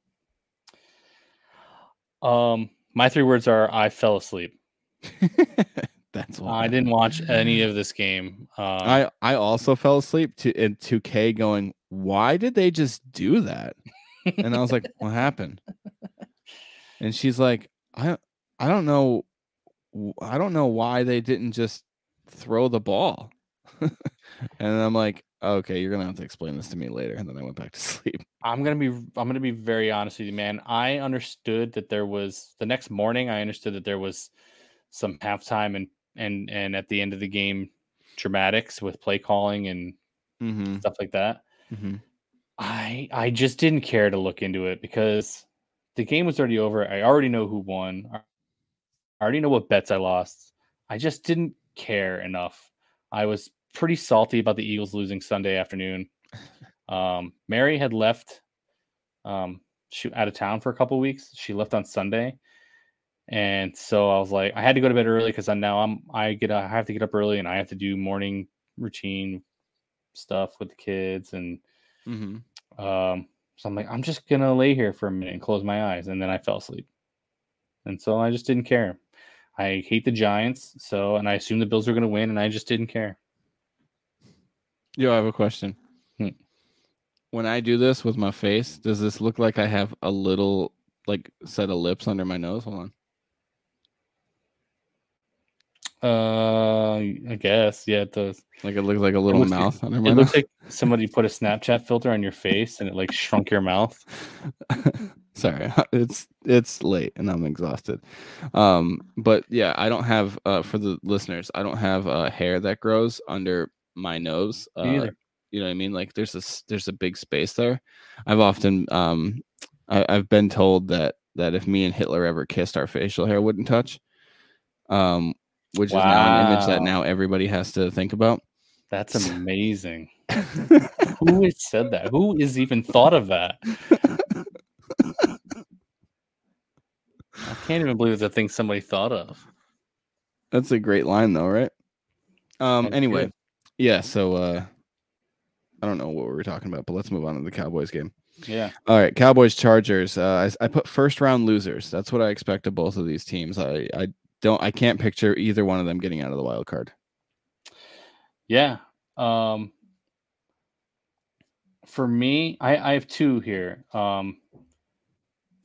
Speaker 2: Um, my three words are: I fell asleep.
Speaker 1: That's why
Speaker 2: I didn't watch any of this game. Um,
Speaker 1: I I also fell asleep to in 2K going, why did they just do that? And I was like, what happened? And she's like, I I don't know I don't know why they didn't just throw the ball. and I'm like, okay, you're gonna have to explain this to me later. And then I went back to sleep.
Speaker 2: I'm gonna be I'm gonna be very honest with you, man. I understood that there was the next morning. I understood that there was some halftime and and and at the end of the game dramatics with play calling and
Speaker 1: Mm-hmm.
Speaker 2: stuff like that.
Speaker 1: Mm-hmm.
Speaker 2: I I just didn't care to look into it because the game was already over. I already know who won. I already know what bets I lost. I just didn't care enough. I was pretty salty about the Eagles losing Sunday afternoon. Um, Mary had left um, she out of town for a couple weeks. She left on Sunday, and so I was like, I had to go to bed early because I now I'm I get I have to get up early and I have to do morning routine stuff with the kids and
Speaker 1: Mm-hmm.
Speaker 2: um, so I'm like, I'm just gonna lay here for a minute and close my eyes, and then I fell asleep. And so I just didn't care. I hate the Giants, so and I assumed the Bills were gonna win, and I just didn't care.
Speaker 1: Yo, I have a question.
Speaker 2: Hmm.
Speaker 1: when I do this with my face, does this look like I have a little like set of lips under my nose? Hold on.
Speaker 2: Uh, I guess yeah, it does.
Speaker 1: Like it looks like a little
Speaker 2: looks
Speaker 1: mouth under my
Speaker 2: It looks like somebody put a Snapchat filter on your face and it like shrunk your mouth.
Speaker 1: Sorry, it's it's late and I'm exhausted. Um, but yeah, I don't have uh for the listeners, I don't have uh hair that grows under my nose. Uh, you know what I mean? Like there's a there's a big space there. I've often um I, I've been told that that if me and Hitler ever kissed, our facial hair wouldn't touch. Um, which is now an image that now everybody has to think about.
Speaker 2: That's amazing. Who has said that? Who has even thought of that? I can't even believe it's a thing somebody thought of.
Speaker 1: That's a great line though, right? Um
Speaker 2: That's
Speaker 1: anyway,
Speaker 2: good.
Speaker 1: yeah, so uh I don't know what we were talking about, but let's move on to the Cowboys game.
Speaker 2: Yeah.
Speaker 1: All right, Cowboys Chargers. Uh I, I put first round losers. That's what I expect of both of these teams. I I don't I can't picture either one of them getting out of the wild card.
Speaker 2: Yeah. Um for me, I, I have two here. Um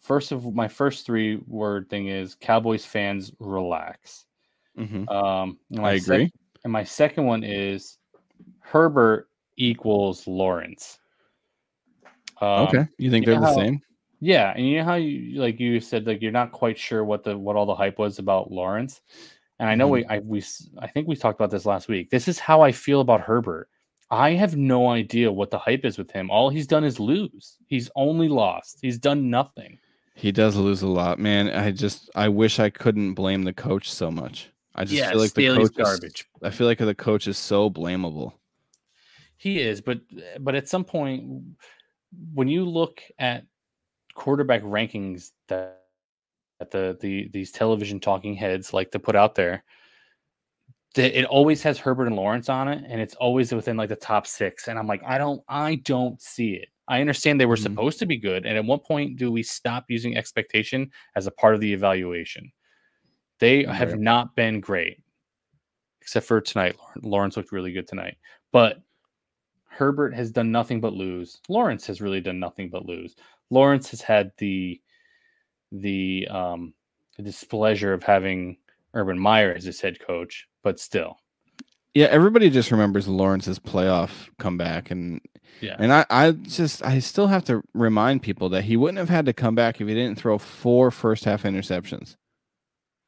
Speaker 2: first of my first three word thing is Cowboys fans relax.
Speaker 1: Mhm.
Speaker 2: Um
Speaker 1: I
Speaker 2: sec-
Speaker 1: agree.
Speaker 2: and my second one is Herbert equals Lawrence. Um,
Speaker 1: okay. You think
Speaker 2: you
Speaker 1: they're the
Speaker 2: how-
Speaker 1: same?
Speaker 2: Yeah, and you know how you like you said like you're not quite sure what the what all the hype was about Lawrence, and I know
Speaker 1: Mhm.
Speaker 2: we I we I think we talked about this last week. This is how I feel about Herbert. I have no idea what the hype is with him. All he's done is lose. He's only lost. He's done nothing.
Speaker 1: He does lose a lot, man. I just I wish I couldn't blame the coach so much. I just feel like the
Speaker 2: Staley's
Speaker 1: coach is-
Speaker 2: garbage.
Speaker 1: I feel like the coach is so blamable.
Speaker 2: He is, but but at some point, when you look at quarterback rankings that that the the these television talking heads like to put out there, that it always has Herbert and Lawrence on it, and it's always within like the top six. And I'm like, I don't, I don't see it. I understand they were
Speaker 1: Mhm.
Speaker 2: supposed to be good, and at what point do we stop using expectation as a part of the evaluation? They have not been great, except for tonight. Lawrence looked really good tonight, but Herbert has done nothing but lose. Lawrence has really done nothing but lose. Lawrence has had the the um the displeasure of having Urban Meyer as his head coach, but still.
Speaker 1: Yeah, everybody just remembers Lawrence's playoff comeback and
Speaker 2: Yeah.
Speaker 1: and I, I just I still have to remind people that he wouldn't have had to come back if he didn't throw four first half interceptions.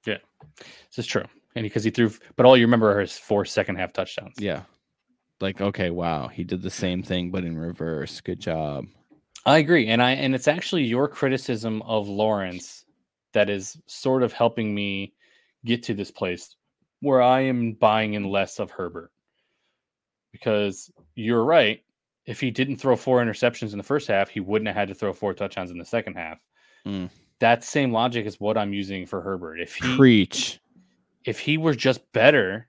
Speaker 1: Yeah.
Speaker 2: This is true. And because he threw but all you remember are his four second half touchdowns.
Speaker 1: Yeah. Like, okay, wow, he did the same thing but in reverse. Good job.
Speaker 2: I agree. And I and it's actually your criticism of Lawrence that is sort of helping me get to this place where I am buying in less of Herbert. Because you're right. If he didn't throw four interceptions in the first half, he wouldn't have had to throw four touchdowns in the second half.
Speaker 1: Mm.
Speaker 2: That same logic is what I'm using for Herbert. If he
Speaker 1: Preach.
Speaker 2: if he were just better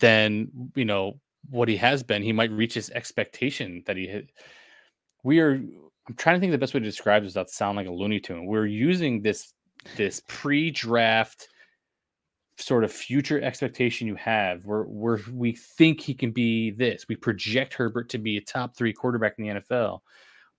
Speaker 2: than you know what he has been, he might reach his expectation that he had. We are. I'm trying to think of the best way to describe this without sound like a Looney Tune. We're using this this pre-draft sort of future expectation you have, where where we think he can be this. We project Herbert to be a top three quarterback in the NFL.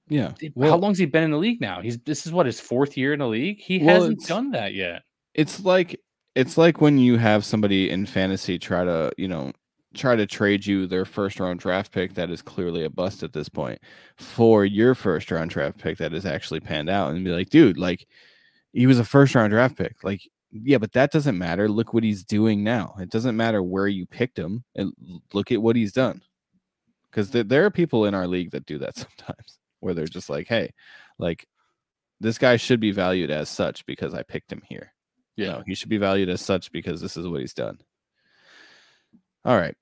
Speaker 1: Yeah.
Speaker 2: How
Speaker 1: Well,
Speaker 2: long's he been in the league now? He's this is what his fourth year in the league. He
Speaker 1: Well,
Speaker 2: hasn't done that yet.
Speaker 1: it's like it's like when you have somebody in fantasy try to, you know, try to trade you their first round draft pick that is clearly a bust at this point for your first round draft pick that is actually panned out and be like, dude, like he was a first round draft pick. Like, yeah, but that doesn't matter. Look what he's doing now. It doesn't matter where you picked him and look at what he's done. Because there, there are people in our league that do that sometimes where they're just like, hey, like this guy should be valued as such because I picked him here. You
Speaker 2: Yeah.
Speaker 1: know, he should be valued as such because this is what he's done. All right.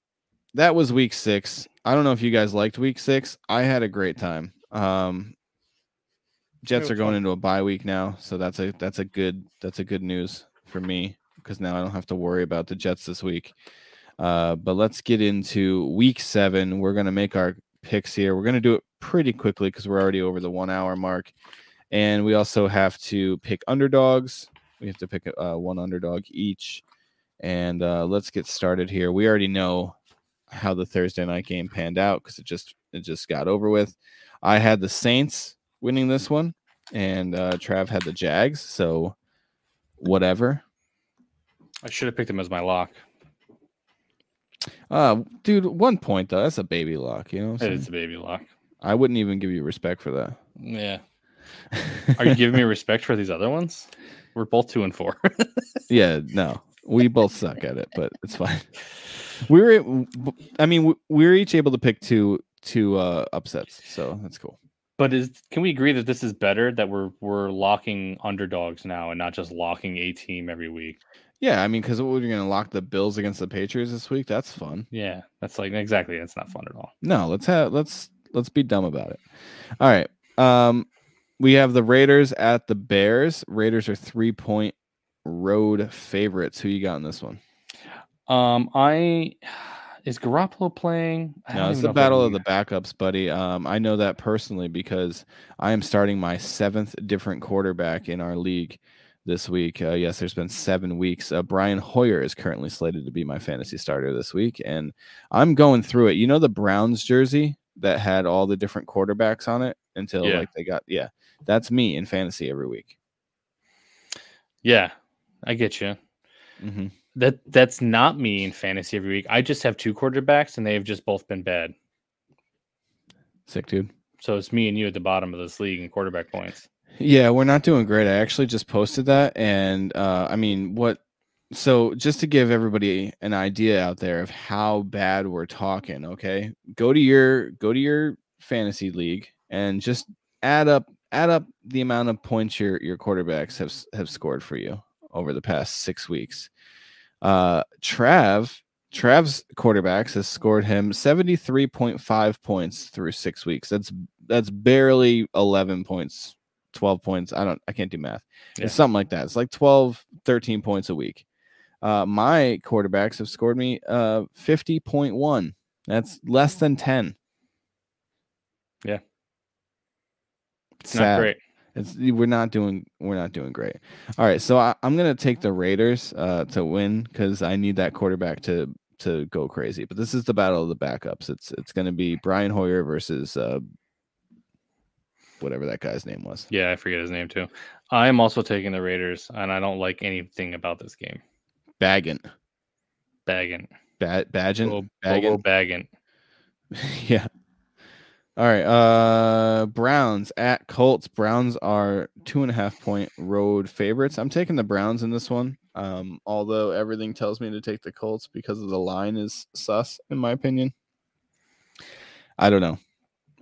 Speaker 1: That was week six. I don't know if you guys liked week six. I had a great time. Um Jets are going into a bye week now, so that's a that's a good that's a good news for me because now I don't have to worry about the Jets this week. Uh, but let's get into week seven. We're gonna make our picks here. We're gonna do it pretty quickly because we're already over the one hour mark, and we also have to pick underdogs. We have to pick uh, one underdog each, and uh, let's get started here. We already know how the Thursday night game panned out because it just it just got over with. I had the Saints winning this one, and uh, Trav had the Jags. So whatever.
Speaker 2: I should have picked him as my lock.
Speaker 1: Uh, dude, one point though. That's a baby lock. You know, what I'm
Speaker 2: It
Speaker 1: saying?
Speaker 2: is a baby lock.
Speaker 1: I wouldn't even give you respect for that.
Speaker 2: Yeah. Are you giving me respect for these other ones? We're both two and four.
Speaker 1: yeah, no, we both suck at it, but it's fine. We were, I mean, we- we were each able to pick two two uh upsets, so that's cool.
Speaker 2: but is can we agree that this is better that we're we're locking underdogs now and not just locking a team every week?
Speaker 1: Yeah, I mean, because we're gonna lock the Bills against the Patriots this week. That's fun.
Speaker 2: Yeah, that's like exactly. That's not fun at all.
Speaker 1: No, let's have let's let's be dumb about it. All right. Um, we have the Raiders at the Bears. Raiders are three point road favorites. Who you got in this one?
Speaker 2: Um, I is Garoppolo playing? I
Speaker 1: No, it's the
Speaker 2: know if I
Speaker 1: battle of
Speaker 2: can-
Speaker 1: the backups, buddy. Um, I know that personally because I am starting my seventh different quarterback in our league this week. Uh, yes, there's been seven weeks. Uh, Brian Hoyer is currently slated to be my fantasy starter this week, and I'm going through it. You know the Browns jersey that had all the different quarterbacks on it until
Speaker 2: Yeah.
Speaker 1: like they got yeah, that's me in fantasy every week.
Speaker 2: Yeah, I get you.
Speaker 1: hmm
Speaker 2: That that's not me in fantasy every week. I just have two quarterbacks and they've just both been bad.
Speaker 1: Sick dude.
Speaker 2: So it's me and you at the bottom of this league in quarterback points.
Speaker 1: Yeah, we're not doing great. I actually just posted that, and uh, I mean, what? So, just to give everybody an idea out there of how bad we're talking, okay? Go to your go to your fantasy league and just add up add up the amount of points your your quarterbacks have have scored for you over the past six weeks. Uh, Trav Trav's quarterbacks has scored him seventy three point five points through six weeks. That's that's barely eleven points 12 points. I don't, I can't do math.
Speaker 2: Yeah.
Speaker 1: It's something like that. It's like 12, 13 points a week. Uh, my quarterbacks have scored me uh 50.1. That's less than 10.
Speaker 2: Yeah.
Speaker 1: It's
Speaker 2: Not great.
Speaker 1: It's we're not doing we're not doing great. All right, so I, I'm gonna take the Raiders uh to win because I need that quarterback to to go crazy. But this is the battle of the backups. It's it's gonna be Brian Hoyer versus uh whatever that guy's name was.
Speaker 2: Yeah, I forget his name too. I am also taking the Raiders, and I don't like anything about this game.
Speaker 1: Baggin.
Speaker 2: Bagging.
Speaker 1: Bad Badgin.
Speaker 2: Bobo
Speaker 1: Baggin.
Speaker 2: bagging.
Speaker 1: yeah. All right. Uh Browns at Colts. Browns are two and a half point road favorites. I'm taking the Browns in this one. Um, although everything tells me to take the Colts because of the line is sus, in my opinion. I don't know.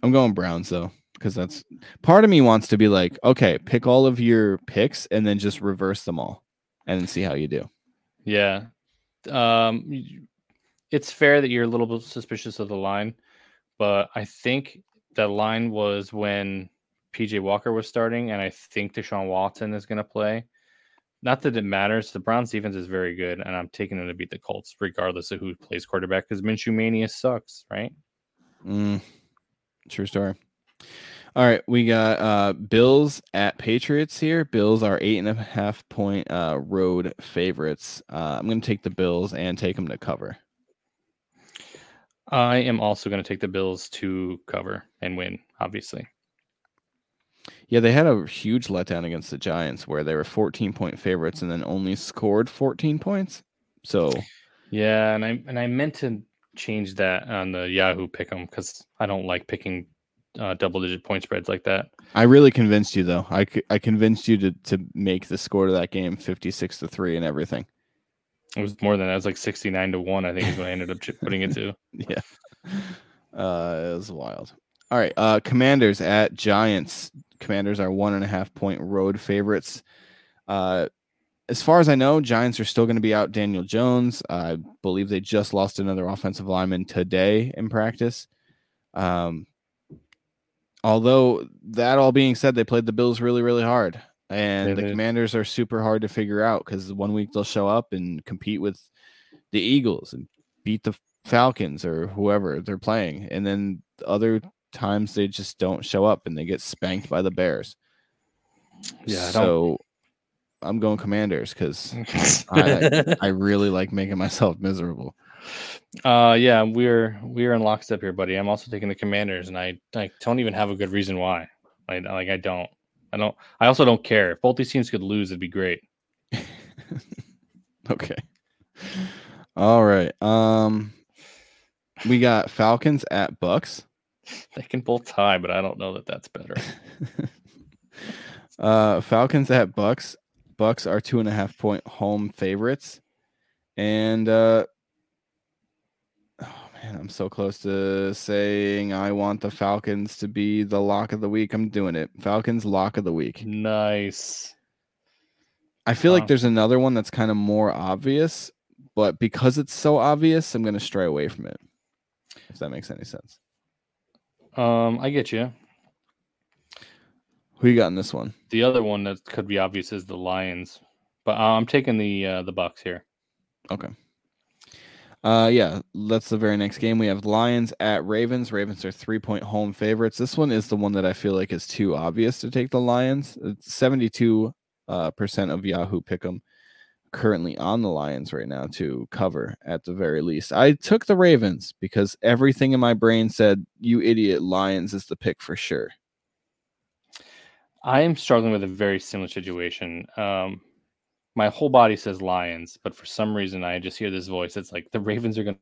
Speaker 1: I'm going Browns though, because that's part of me wants to be like, okay, pick all of your picks and then just reverse them all and see how you do.
Speaker 2: Yeah. Um, it's fair that you're a little bit suspicious of the line, but I think the line was when PJ Walker was starting, and I think Deshaun Watson is going to play. Not that it matters. The Browns defense is very good, and I'm taking them to beat the Colts, regardless of who plays quarterback, because Minshew Mania sucks, right?
Speaker 1: Mm, true story. All right, we got uh Bills at Patriots here. Bills are eight and a half point uh road favorites. Uh, I'm gonna take the Bills and take them to cover.
Speaker 2: I am also going to take the Bills to cover and win, obviously.
Speaker 1: Yeah, they had a huge letdown against the Giants where they were 14 point favorites and then only scored 14 points. So
Speaker 2: Yeah, and I and I meant to change that on the Yahoo pick'em because I don't like picking uh, double digit point spreads like that.
Speaker 1: I really convinced you though. I, I convinced you to to make the score to that game 56 to 3 and everything.
Speaker 2: It was more than that. It was like sixty nine to one. I think is what I ended up putting it to.
Speaker 1: yeah. Uh, it was wild. All right. Uh, Commanders at Giants. Commanders are one and a half point road favorites. Uh, as far as I know, Giants are still going to be out Daniel Jones. I believe they just lost another offensive lineman today in practice. Um, although that all being said, they played the Bills really, really hard, and the
Speaker 2: did.
Speaker 1: Commanders are super hard to figure out because one week they'll show up and compete with the Eagles and beat the Falcons or whoever they're playing, and then other times they just don't show up and they get spanked by the Bears.
Speaker 2: Yeah,
Speaker 1: so I'm going Commanders because I, I really like making myself miserable.
Speaker 2: Uh, yeah, we're we're in lockstep here, buddy. I'm also taking the Commanders, and I I don't even have a good reason why. I like I don't. I don't. I also don't care. If both these teams could lose, it'd be great.
Speaker 1: okay. All right. Um, we got Falcons at Bucs.
Speaker 2: They can both tie, but I don't know that that's better.
Speaker 1: uh, Falcons at Bucs. Bucs are two and a half point home favorites, and uh, man, I'm so close to saying I want the Falcons to be the lock of the week. I'm doing it. Falcons lock of the week.
Speaker 2: Nice.
Speaker 1: I feel like there's another one that's kind of more obvious, but because it's so obvious, I'm going to stray away from it. If that makes any sense.
Speaker 2: Um, I get you.
Speaker 1: Who you got in this one?
Speaker 2: The other one that could be obvious is the Lions, but uh, I'm taking the uh, the Bucs here.
Speaker 1: Okay. Uh, yeah, that's the very next game. We have Lions at Ravens. Ravens are three point home favorites. This one is the one that I feel like is too obvious to take the Lions. It's 72 uh, percent of Yahoo pick them currently on the Lions right now to cover at the very least. I took the Ravens because everything in my brain said, you idiot, Lions is the pick for sure.
Speaker 2: I am struggling with a very similar situation. Um, my whole body says Lions, but for some reason I just hear this voice. It's like the Ravens are going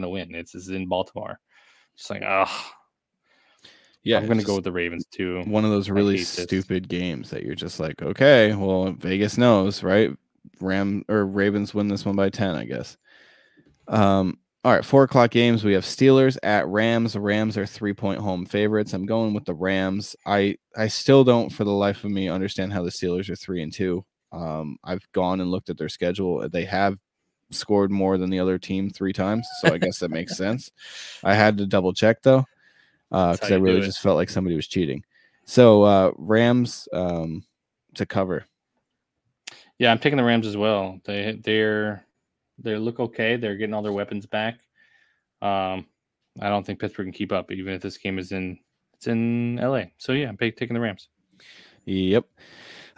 Speaker 2: to win. It's, it's in Baltimore. Just like, oh, yeah, I'm going to go with the Ravens too.
Speaker 1: One of those really stupid this. games that you're just like, okay, well, Vegas knows, right? Ram or Ravens win this one by 10, I guess. Um, all right, four o'clock games. We have Steelers at Rams. Rams are three point home favorites. I'm going with the Rams. I I still don't, for the life of me, understand how the Steelers are three and two. Um, I've gone and looked at their schedule. They have scored more than the other team three times, so I guess that makes sense. I had to double check though, because uh, I really just felt like somebody was cheating. So uh, Rams um, to cover.
Speaker 2: Yeah, I'm taking the Rams as well. They they're they look okay. They're getting all their weapons back. Um, I don't think Pittsburgh can keep up, even if this game is in it's in LA. So yeah, I'm taking the Rams.
Speaker 1: Yep.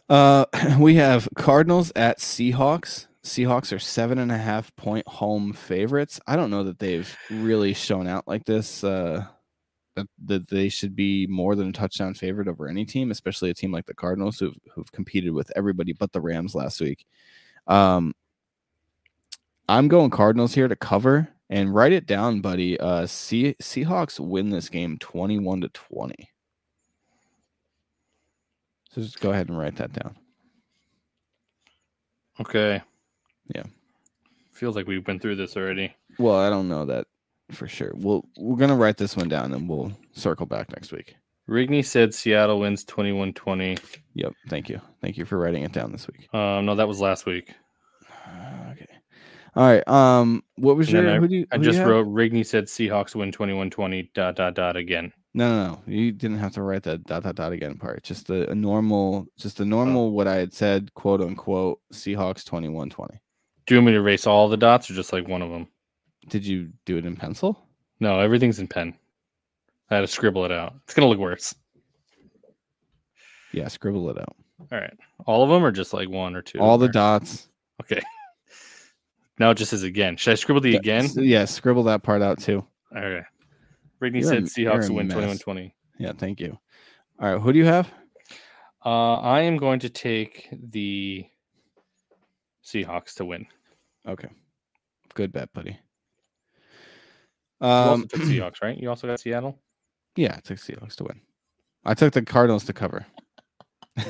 Speaker 1: Uh, we have Cardinals at Seahawks. Seahawks are seven and a half point home favorites. I don't know that they've really shown out like this. Uh, that, that they should be more than a touchdown favorite over any team, especially a team like the Cardinals who've, who've competed with everybody but the Rams last week. Um, I'm going Cardinals here to cover and write it down, buddy. Uh, Se- Seahawks win this game 21 to 20. So just go ahead and write that down.
Speaker 2: Okay.
Speaker 1: Yeah.
Speaker 2: Feels like we've been through this already.
Speaker 1: Well, I don't know that for sure. We'll we're gonna write this one down and we'll circle back next week.
Speaker 2: Rigney said Seattle wins 21-20.
Speaker 1: Yep. Thank you. Thank you for writing it down this week.
Speaker 2: Um, no, that was last week.
Speaker 1: Okay. All right. Um, what was
Speaker 2: and
Speaker 1: your?
Speaker 2: I,
Speaker 1: who do you,
Speaker 2: I just wrote Rigney said Seahawks win 21-20 dot dot dot again.
Speaker 1: No, no, no. You didn't have to write that dot dot dot again part. Just the a normal, just the normal oh. what I had said, quote unquote, Seahawks 21-20.
Speaker 2: Do you want me to erase all the dots or just like one of them?
Speaker 1: Did you do it in pencil?
Speaker 2: No, everything's in pen. I had to scribble it out. It's gonna look worse.
Speaker 1: Yeah, scribble it out.
Speaker 2: All right. All of them or just like one or two?
Speaker 1: All the dots.
Speaker 2: Okay. now it just says again. Should I scribble the again?
Speaker 1: Yeah, scribble that part out too.
Speaker 2: All Rigney you're said a, Seahawks win 21 20.
Speaker 1: Yeah, thank you. All right. Who do you have?
Speaker 2: Uh, I am going to take the Seahawks to win.
Speaker 1: Okay. Good bet, buddy.
Speaker 2: Um, you also took Seahawks, right? You also got Seattle.
Speaker 1: Yeah, I took Seahawks to win. I took the Cardinals to cover. All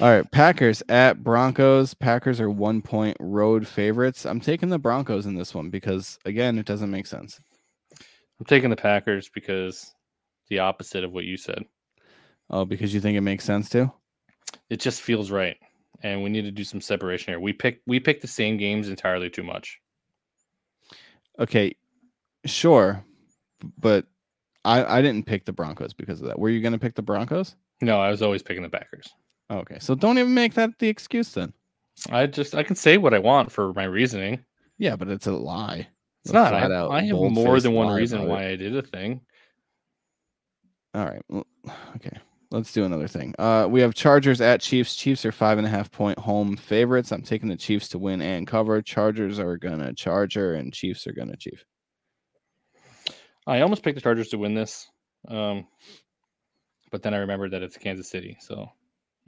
Speaker 1: right, Packers at Broncos. Packers are one point road favorites. I'm taking the Broncos in this one because again, it doesn't make sense.
Speaker 2: I'm taking the Packers because the opposite of what you said.
Speaker 1: Oh, because you think it makes sense too?
Speaker 2: It just feels right. And we need to do some separation here. We pick we pick the same games entirely too much.
Speaker 1: Okay, sure, but I I didn't pick the Broncos because of that. Were you going to pick the Broncos?
Speaker 2: No, I was always picking the Packers.
Speaker 1: Oh, okay, so don't even make that the excuse then.
Speaker 2: I just I can say what I want for my reasoning.
Speaker 1: Yeah, but it's a lie.
Speaker 2: It's, not. I, I have more than one reason why I did a thing.
Speaker 1: All right. Okay. let's do another thing. Uh, we have Chargers at Chiefs. Chiefs are five and a half point home favorites. I'm taking the Chiefs to win and cover. Chargers are gonna Charger, and Chiefs are gonna Chief.
Speaker 2: I almost picked the Chargers to win this, um, but then I remembered that it's Kansas City. So,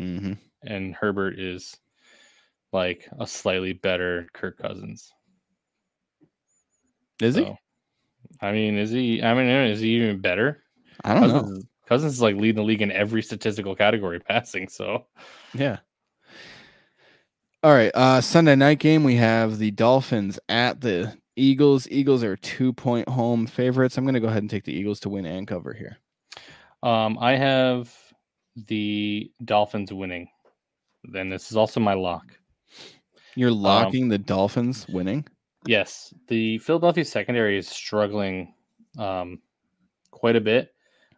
Speaker 1: mm-hmm.
Speaker 2: and Herbert is like a slightly better Kirk Cousins.
Speaker 1: Is so, he?
Speaker 2: I mean, is he? I mean, is he even better?
Speaker 1: I don't
Speaker 2: Cousins,
Speaker 1: know.
Speaker 2: Cousins is like leading the league in every statistical category passing. So,
Speaker 1: yeah. All right. Uh, Sunday night game. We have the Dolphins at the Eagles. Eagles are two point home favorites. I'm going to go ahead and take the Eagles to win and cover here.
Speaker 2: Um, I have the Dolphins winning. Then this is also my lock.
Speaker 1: You're um, locking um, the Dolphins winning?
Speaker 2: Yes. The Philadelphia secondary is struggling um, quite a bit.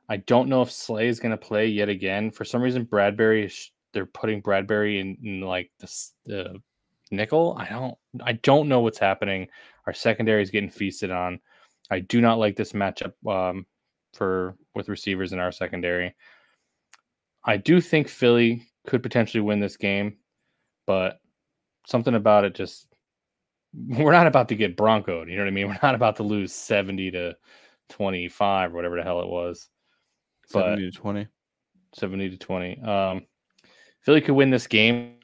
Speaker 2: I don't know if Slay is going to play yet again. For some reason, Bradberry is, they're putting Bradberry in, in like the, the nickel. I don't I don't know what's happening. Our secondary is getting feasted on. I do not like this matchup um, for with receivers in our secondary. I do think Philly could potentially win this game, but something about it just we're not about to get broncoed. You know what I mean? We're not about to lose 70 to 25 or whatever the hell it was.
Speaker 1: 70 to 20.
Speaker 2: 70 to 20. Um, Philly could win this game.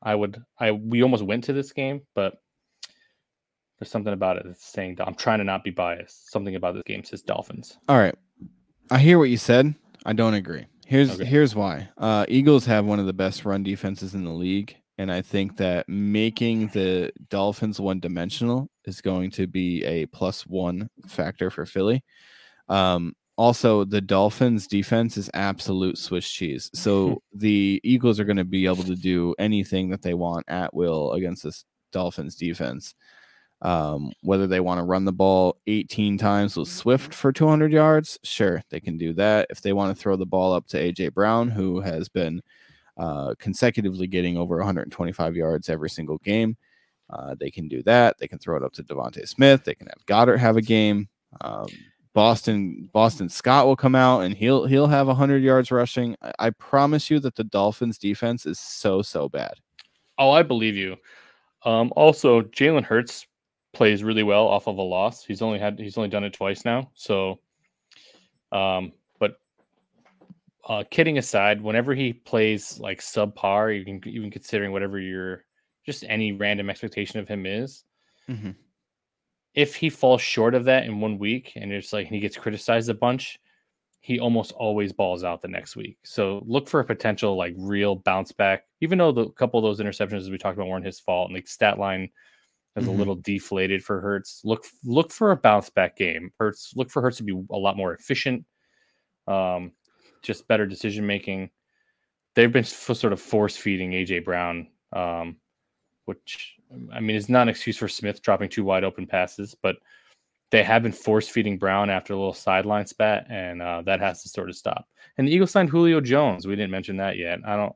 Speaker 2: I would, I, we almost went to this game, but there's something about it that's saying I'm trying to not be biased. Something about this game says Dolphins.
Speaker 1: All right. I hear what you said. I don't agree. Here's okay. here's why. Uh, Eagles have one of the best run defenses in the league, and I think that making the Dolphins one dimensional is going to be a plus one factor for Philly. Um, also, the Dolphins defense is absolute Swiss cheese. So the Eagles are going to be able to do anything that they want at will against this Dolphins defense. Um, whether they want to run the ball 18 times with Swift for 200 yards, sure, they can do that. If they want to throw the ball up to AJ Brown, who has been uh, consecutively getting over 125 yards every single game, uh, they can do that. They can throw it up to DeVonta Smith. They can have Goedert have a game. Um, Boston Boston Scott will come out and he'll he'll have 100 yards rushing. I, I promise you that the Dolphins defense is so so bad.
Speaker 2: Oh, I believe you. Um, also, Jalen Hurts plays really well off of a loss. He's only had he's only done it twice now. So, um, uh, kidding aside, whenever he plays like subpar, even even considering whatever your just any random expectation of him is, mm-hmm. if he falls short of that in one week and it's like he gets criticized a bunch, he almost always balls out the next week. So look for a potential like real bounce back. Even though the couple of those interceptions as we talked about weren't his fault, and the stat line is mm-hmm. a little deflated for Hurts. Look look for a bounce back game. Hurts look for Hurts to be a lot more efficient, um, just better decision making. They've been f- sort of force feeding AJ Brown, um, which I mean is not an excuse for Smith dropping two wide open passes, but they have been force feeding Brown after a little sideline spat, and uh, that has to sort of stop. And the Eagles signed Julio Jones. We didn't mention that yet. I don't.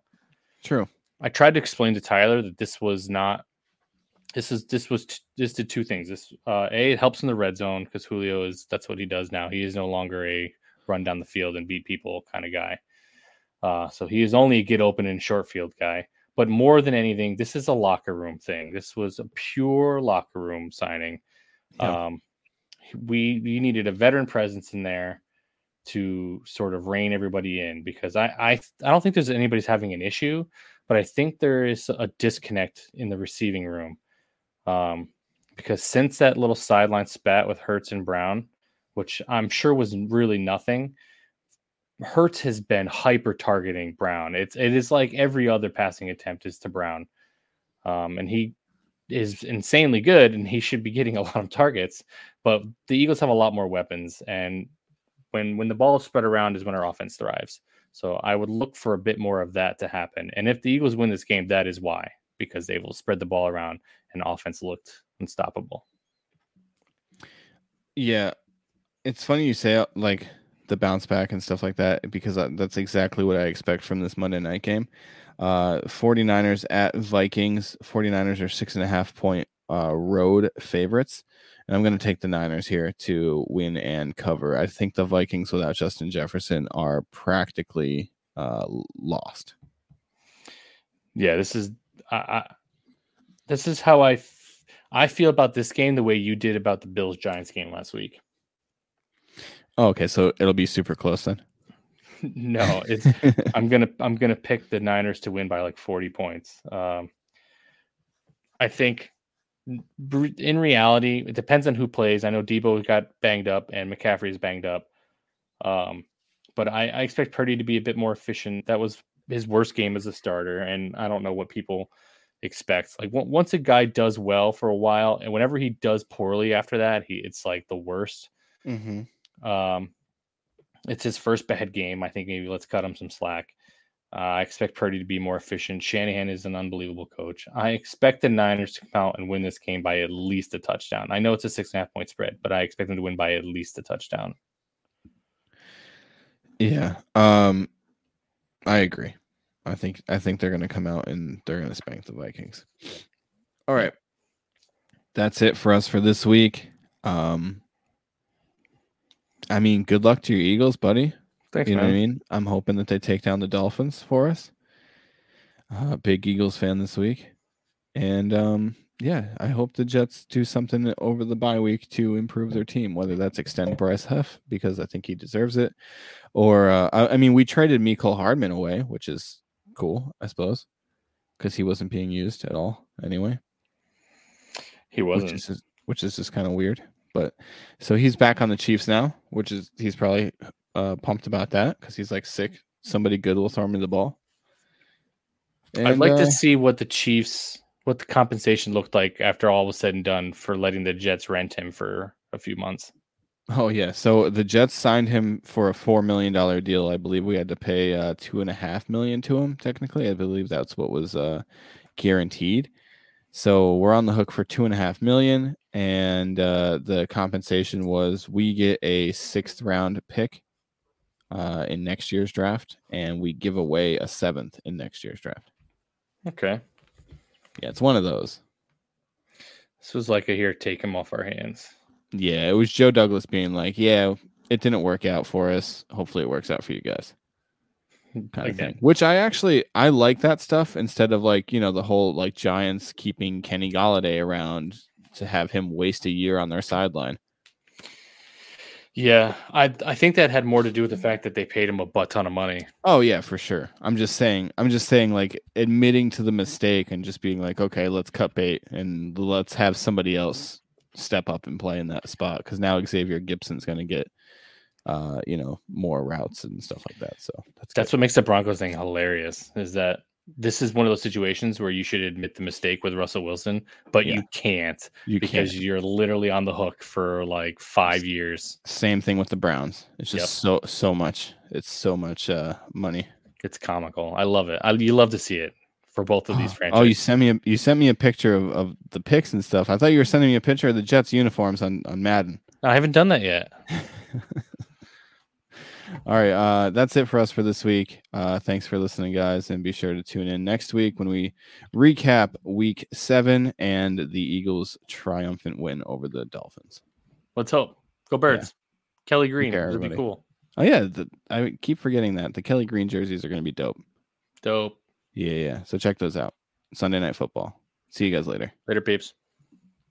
Speaker 1: True.
Speaker 2: I tried to explain to Tyler that this was not this is this was t- this did two things. This uh, a it helps in the red zone because Julio is that's what he does now. He is no longer a run down the field and beat people kind of guy. Uh, so he is only a get open and short field guy. But more than anything, this is a locker room thing. This was a pure locker room signing. Yeah. Um, we we needed a veteran presence in there to sort of rein everybody in because I I I don't think there's anybody's having an issue, but I think there is a disconnect in the receiving room um, because since that little sideline spat with Hurts and Brown, which I'm sure was really nothing, Hurts has been hyper targeting Brown. It's it is like every other passing attempt is to Brown, um, and he is insanely good, and he should be getting a lot of targets. But the Eagles have a lot more weapons, and when when the ball is spread around is when our offense thrives. So I would look for a bit more of that to happen. And if the Eagles win this game, that is why because they will spread the ball around and offense looked unstoppable.
Speaker 1: Yeah, it's funny you say uh, like the bounce back and stuff like that because uh, that's exactly what I expect from this Monday night game. Uh, 49ers at Vikings. 49ers are six and a half point uh, road favorites, and I'm going to take the Niners here to win and cover. I think the Vikings without Justin Jefferson are practically uh, lost.
Speaker 2: Yeah, this is I, I this is how I f- I feel about this game the way you did about the Bills Giants game last week.
Speaker 1: Oh, okay, so it'll be super close then.
Speaker 2: no, it's I'm gonna I'm gonna pick the Niners to win by like 40 points. Um, I think in reality, it depends on who plays. I know Deebo got banged up and McCaffrey is banged up. Um, but I, I expect Purdy to be a bit more efficient. That was his worst game as a starter, and I don't know what people expect. Like once a guy does well for a while, and whenever he does poorly after that, he it's like the worst.
Speaker 1: Mm-hmm.
Speaker 2: Um, it's his first bad game. I think maybe let's cut him some slack. Uh, I expect Purdy to be more efficient. Shanahan is an unbelievable coach. I expect the Niners to come out and win this game by at least a touchdown. I know it's a six and a half point spread, but I expect them to win by at least a touchdown.
Speaker 1: Yeah. Um I agree. I think I think they're gonna come out and they're gonna spank the Vikings. All right. That's it for us for this week. Um I mean, good luck to your Eagles, buddy.
Speaker 2: Thanks,
Speaker 1: you know
Speaker 2: man.
Speaker 1: what I mean? I'm hoping that they take down the Dolphins for us. Uh, big Eagles fan this week. And um yeah, I hope the Jets do something over the bye week to improve their team, whether that's extend Bryce Huff because I think he deserves it, or uh, I, I, mean, we traded Mecole Hardman away, which is cool, I suppose, because he wasn't being used at all anyway.
Speaker 2: He wasn't,
Speaker 1: which is just, which is just kind of weird. But so he's back on the Chiefs now, which is he's probably uh, pumped about that because he's like sick. Somebody good will throw me the ball.
Speaker 2: And, I'd like uh, to see what the Chiefs what the compensation looked like after all was said and done for letting the Jets rent him for a few months.
Speaker 1: Oh yeah, so the Jets signed him for a four million dollar deal. I believe we had to pay uh, two and a half million to him. Technically, I believe that's what was uh, guaranteed. So we're on the hook for two and a half million, and uh, the compensation was we get a sixth round pick uh, in next year's draft, and we give away a seventh in next year's draft.
Speaker 2: Okay.
Speaker 1: Yeah, it's one of those.
Speaker 2: This was like a here, take him off our hands.
Speaker 1: Yeah, it was Joe Douglas being like, "Yeah, it didn't work out for us. Hopefully, it works out for you guys." Kind of thing. Which I actually I like that stuff instead of like you know the whole like Giants keeping Kenny Golladay around to have him waste a year on their sideline.
Speaker 2: Yeah, I I think that had more to do with the fact that they paid him a butt ton of money.
Speaker 1: Oh yeah, for sure. I'm just saying. I'm just saying, like admitting to the mistake and just being like, okay, let's cut bait and let's have somebody else step up and play in that spot because now Xavier Gipson's going to get, uh, you know, more routes and stuff like that. So
Speaker 2: that's that's what makes the Broncos thing hilarious. Is that this is one of those situations where you should admit the mistake with Russell Wilson, but yeah. you can't
Speaker 1: you
Speaker 2: because
Speaker 1: can't.
Speaker 2: you're literally on the hook for like five years.
Speaker 1: Same thing with the Browns. It's just yep. so so much. It's so much uh, money.
Speaker 2: It's comical. I love it. I, you love to see it for both of these franchises.
Speaker 1: Oh, you sent me a you sent me a picture of, of the picks and stuff. I thought you were sending me a picture of the Jets uniforms on on Madden.
Speaker 2: I haven't done that yet.
Speaker 1: All right, uh, that's it for us for this week. Uh, thanks for listening, guys, and be sure to tune in next week when we recap Week Seven and the Eagles' triumphant win over the Dolphins.
Speaker 2: Let's hope. Go Birds. Yeah. Kelly Green. It'll be cool.
Speaker 1: Oh yeah, the, I keep forgetting that the Kelly Green jerseys are going to be dope.
Speaker 2: Dope.
Speaker 1: Yeah, yeah. So check those out. Sunday Night Football. See you guys later.
Speaker 2: Later, peeps.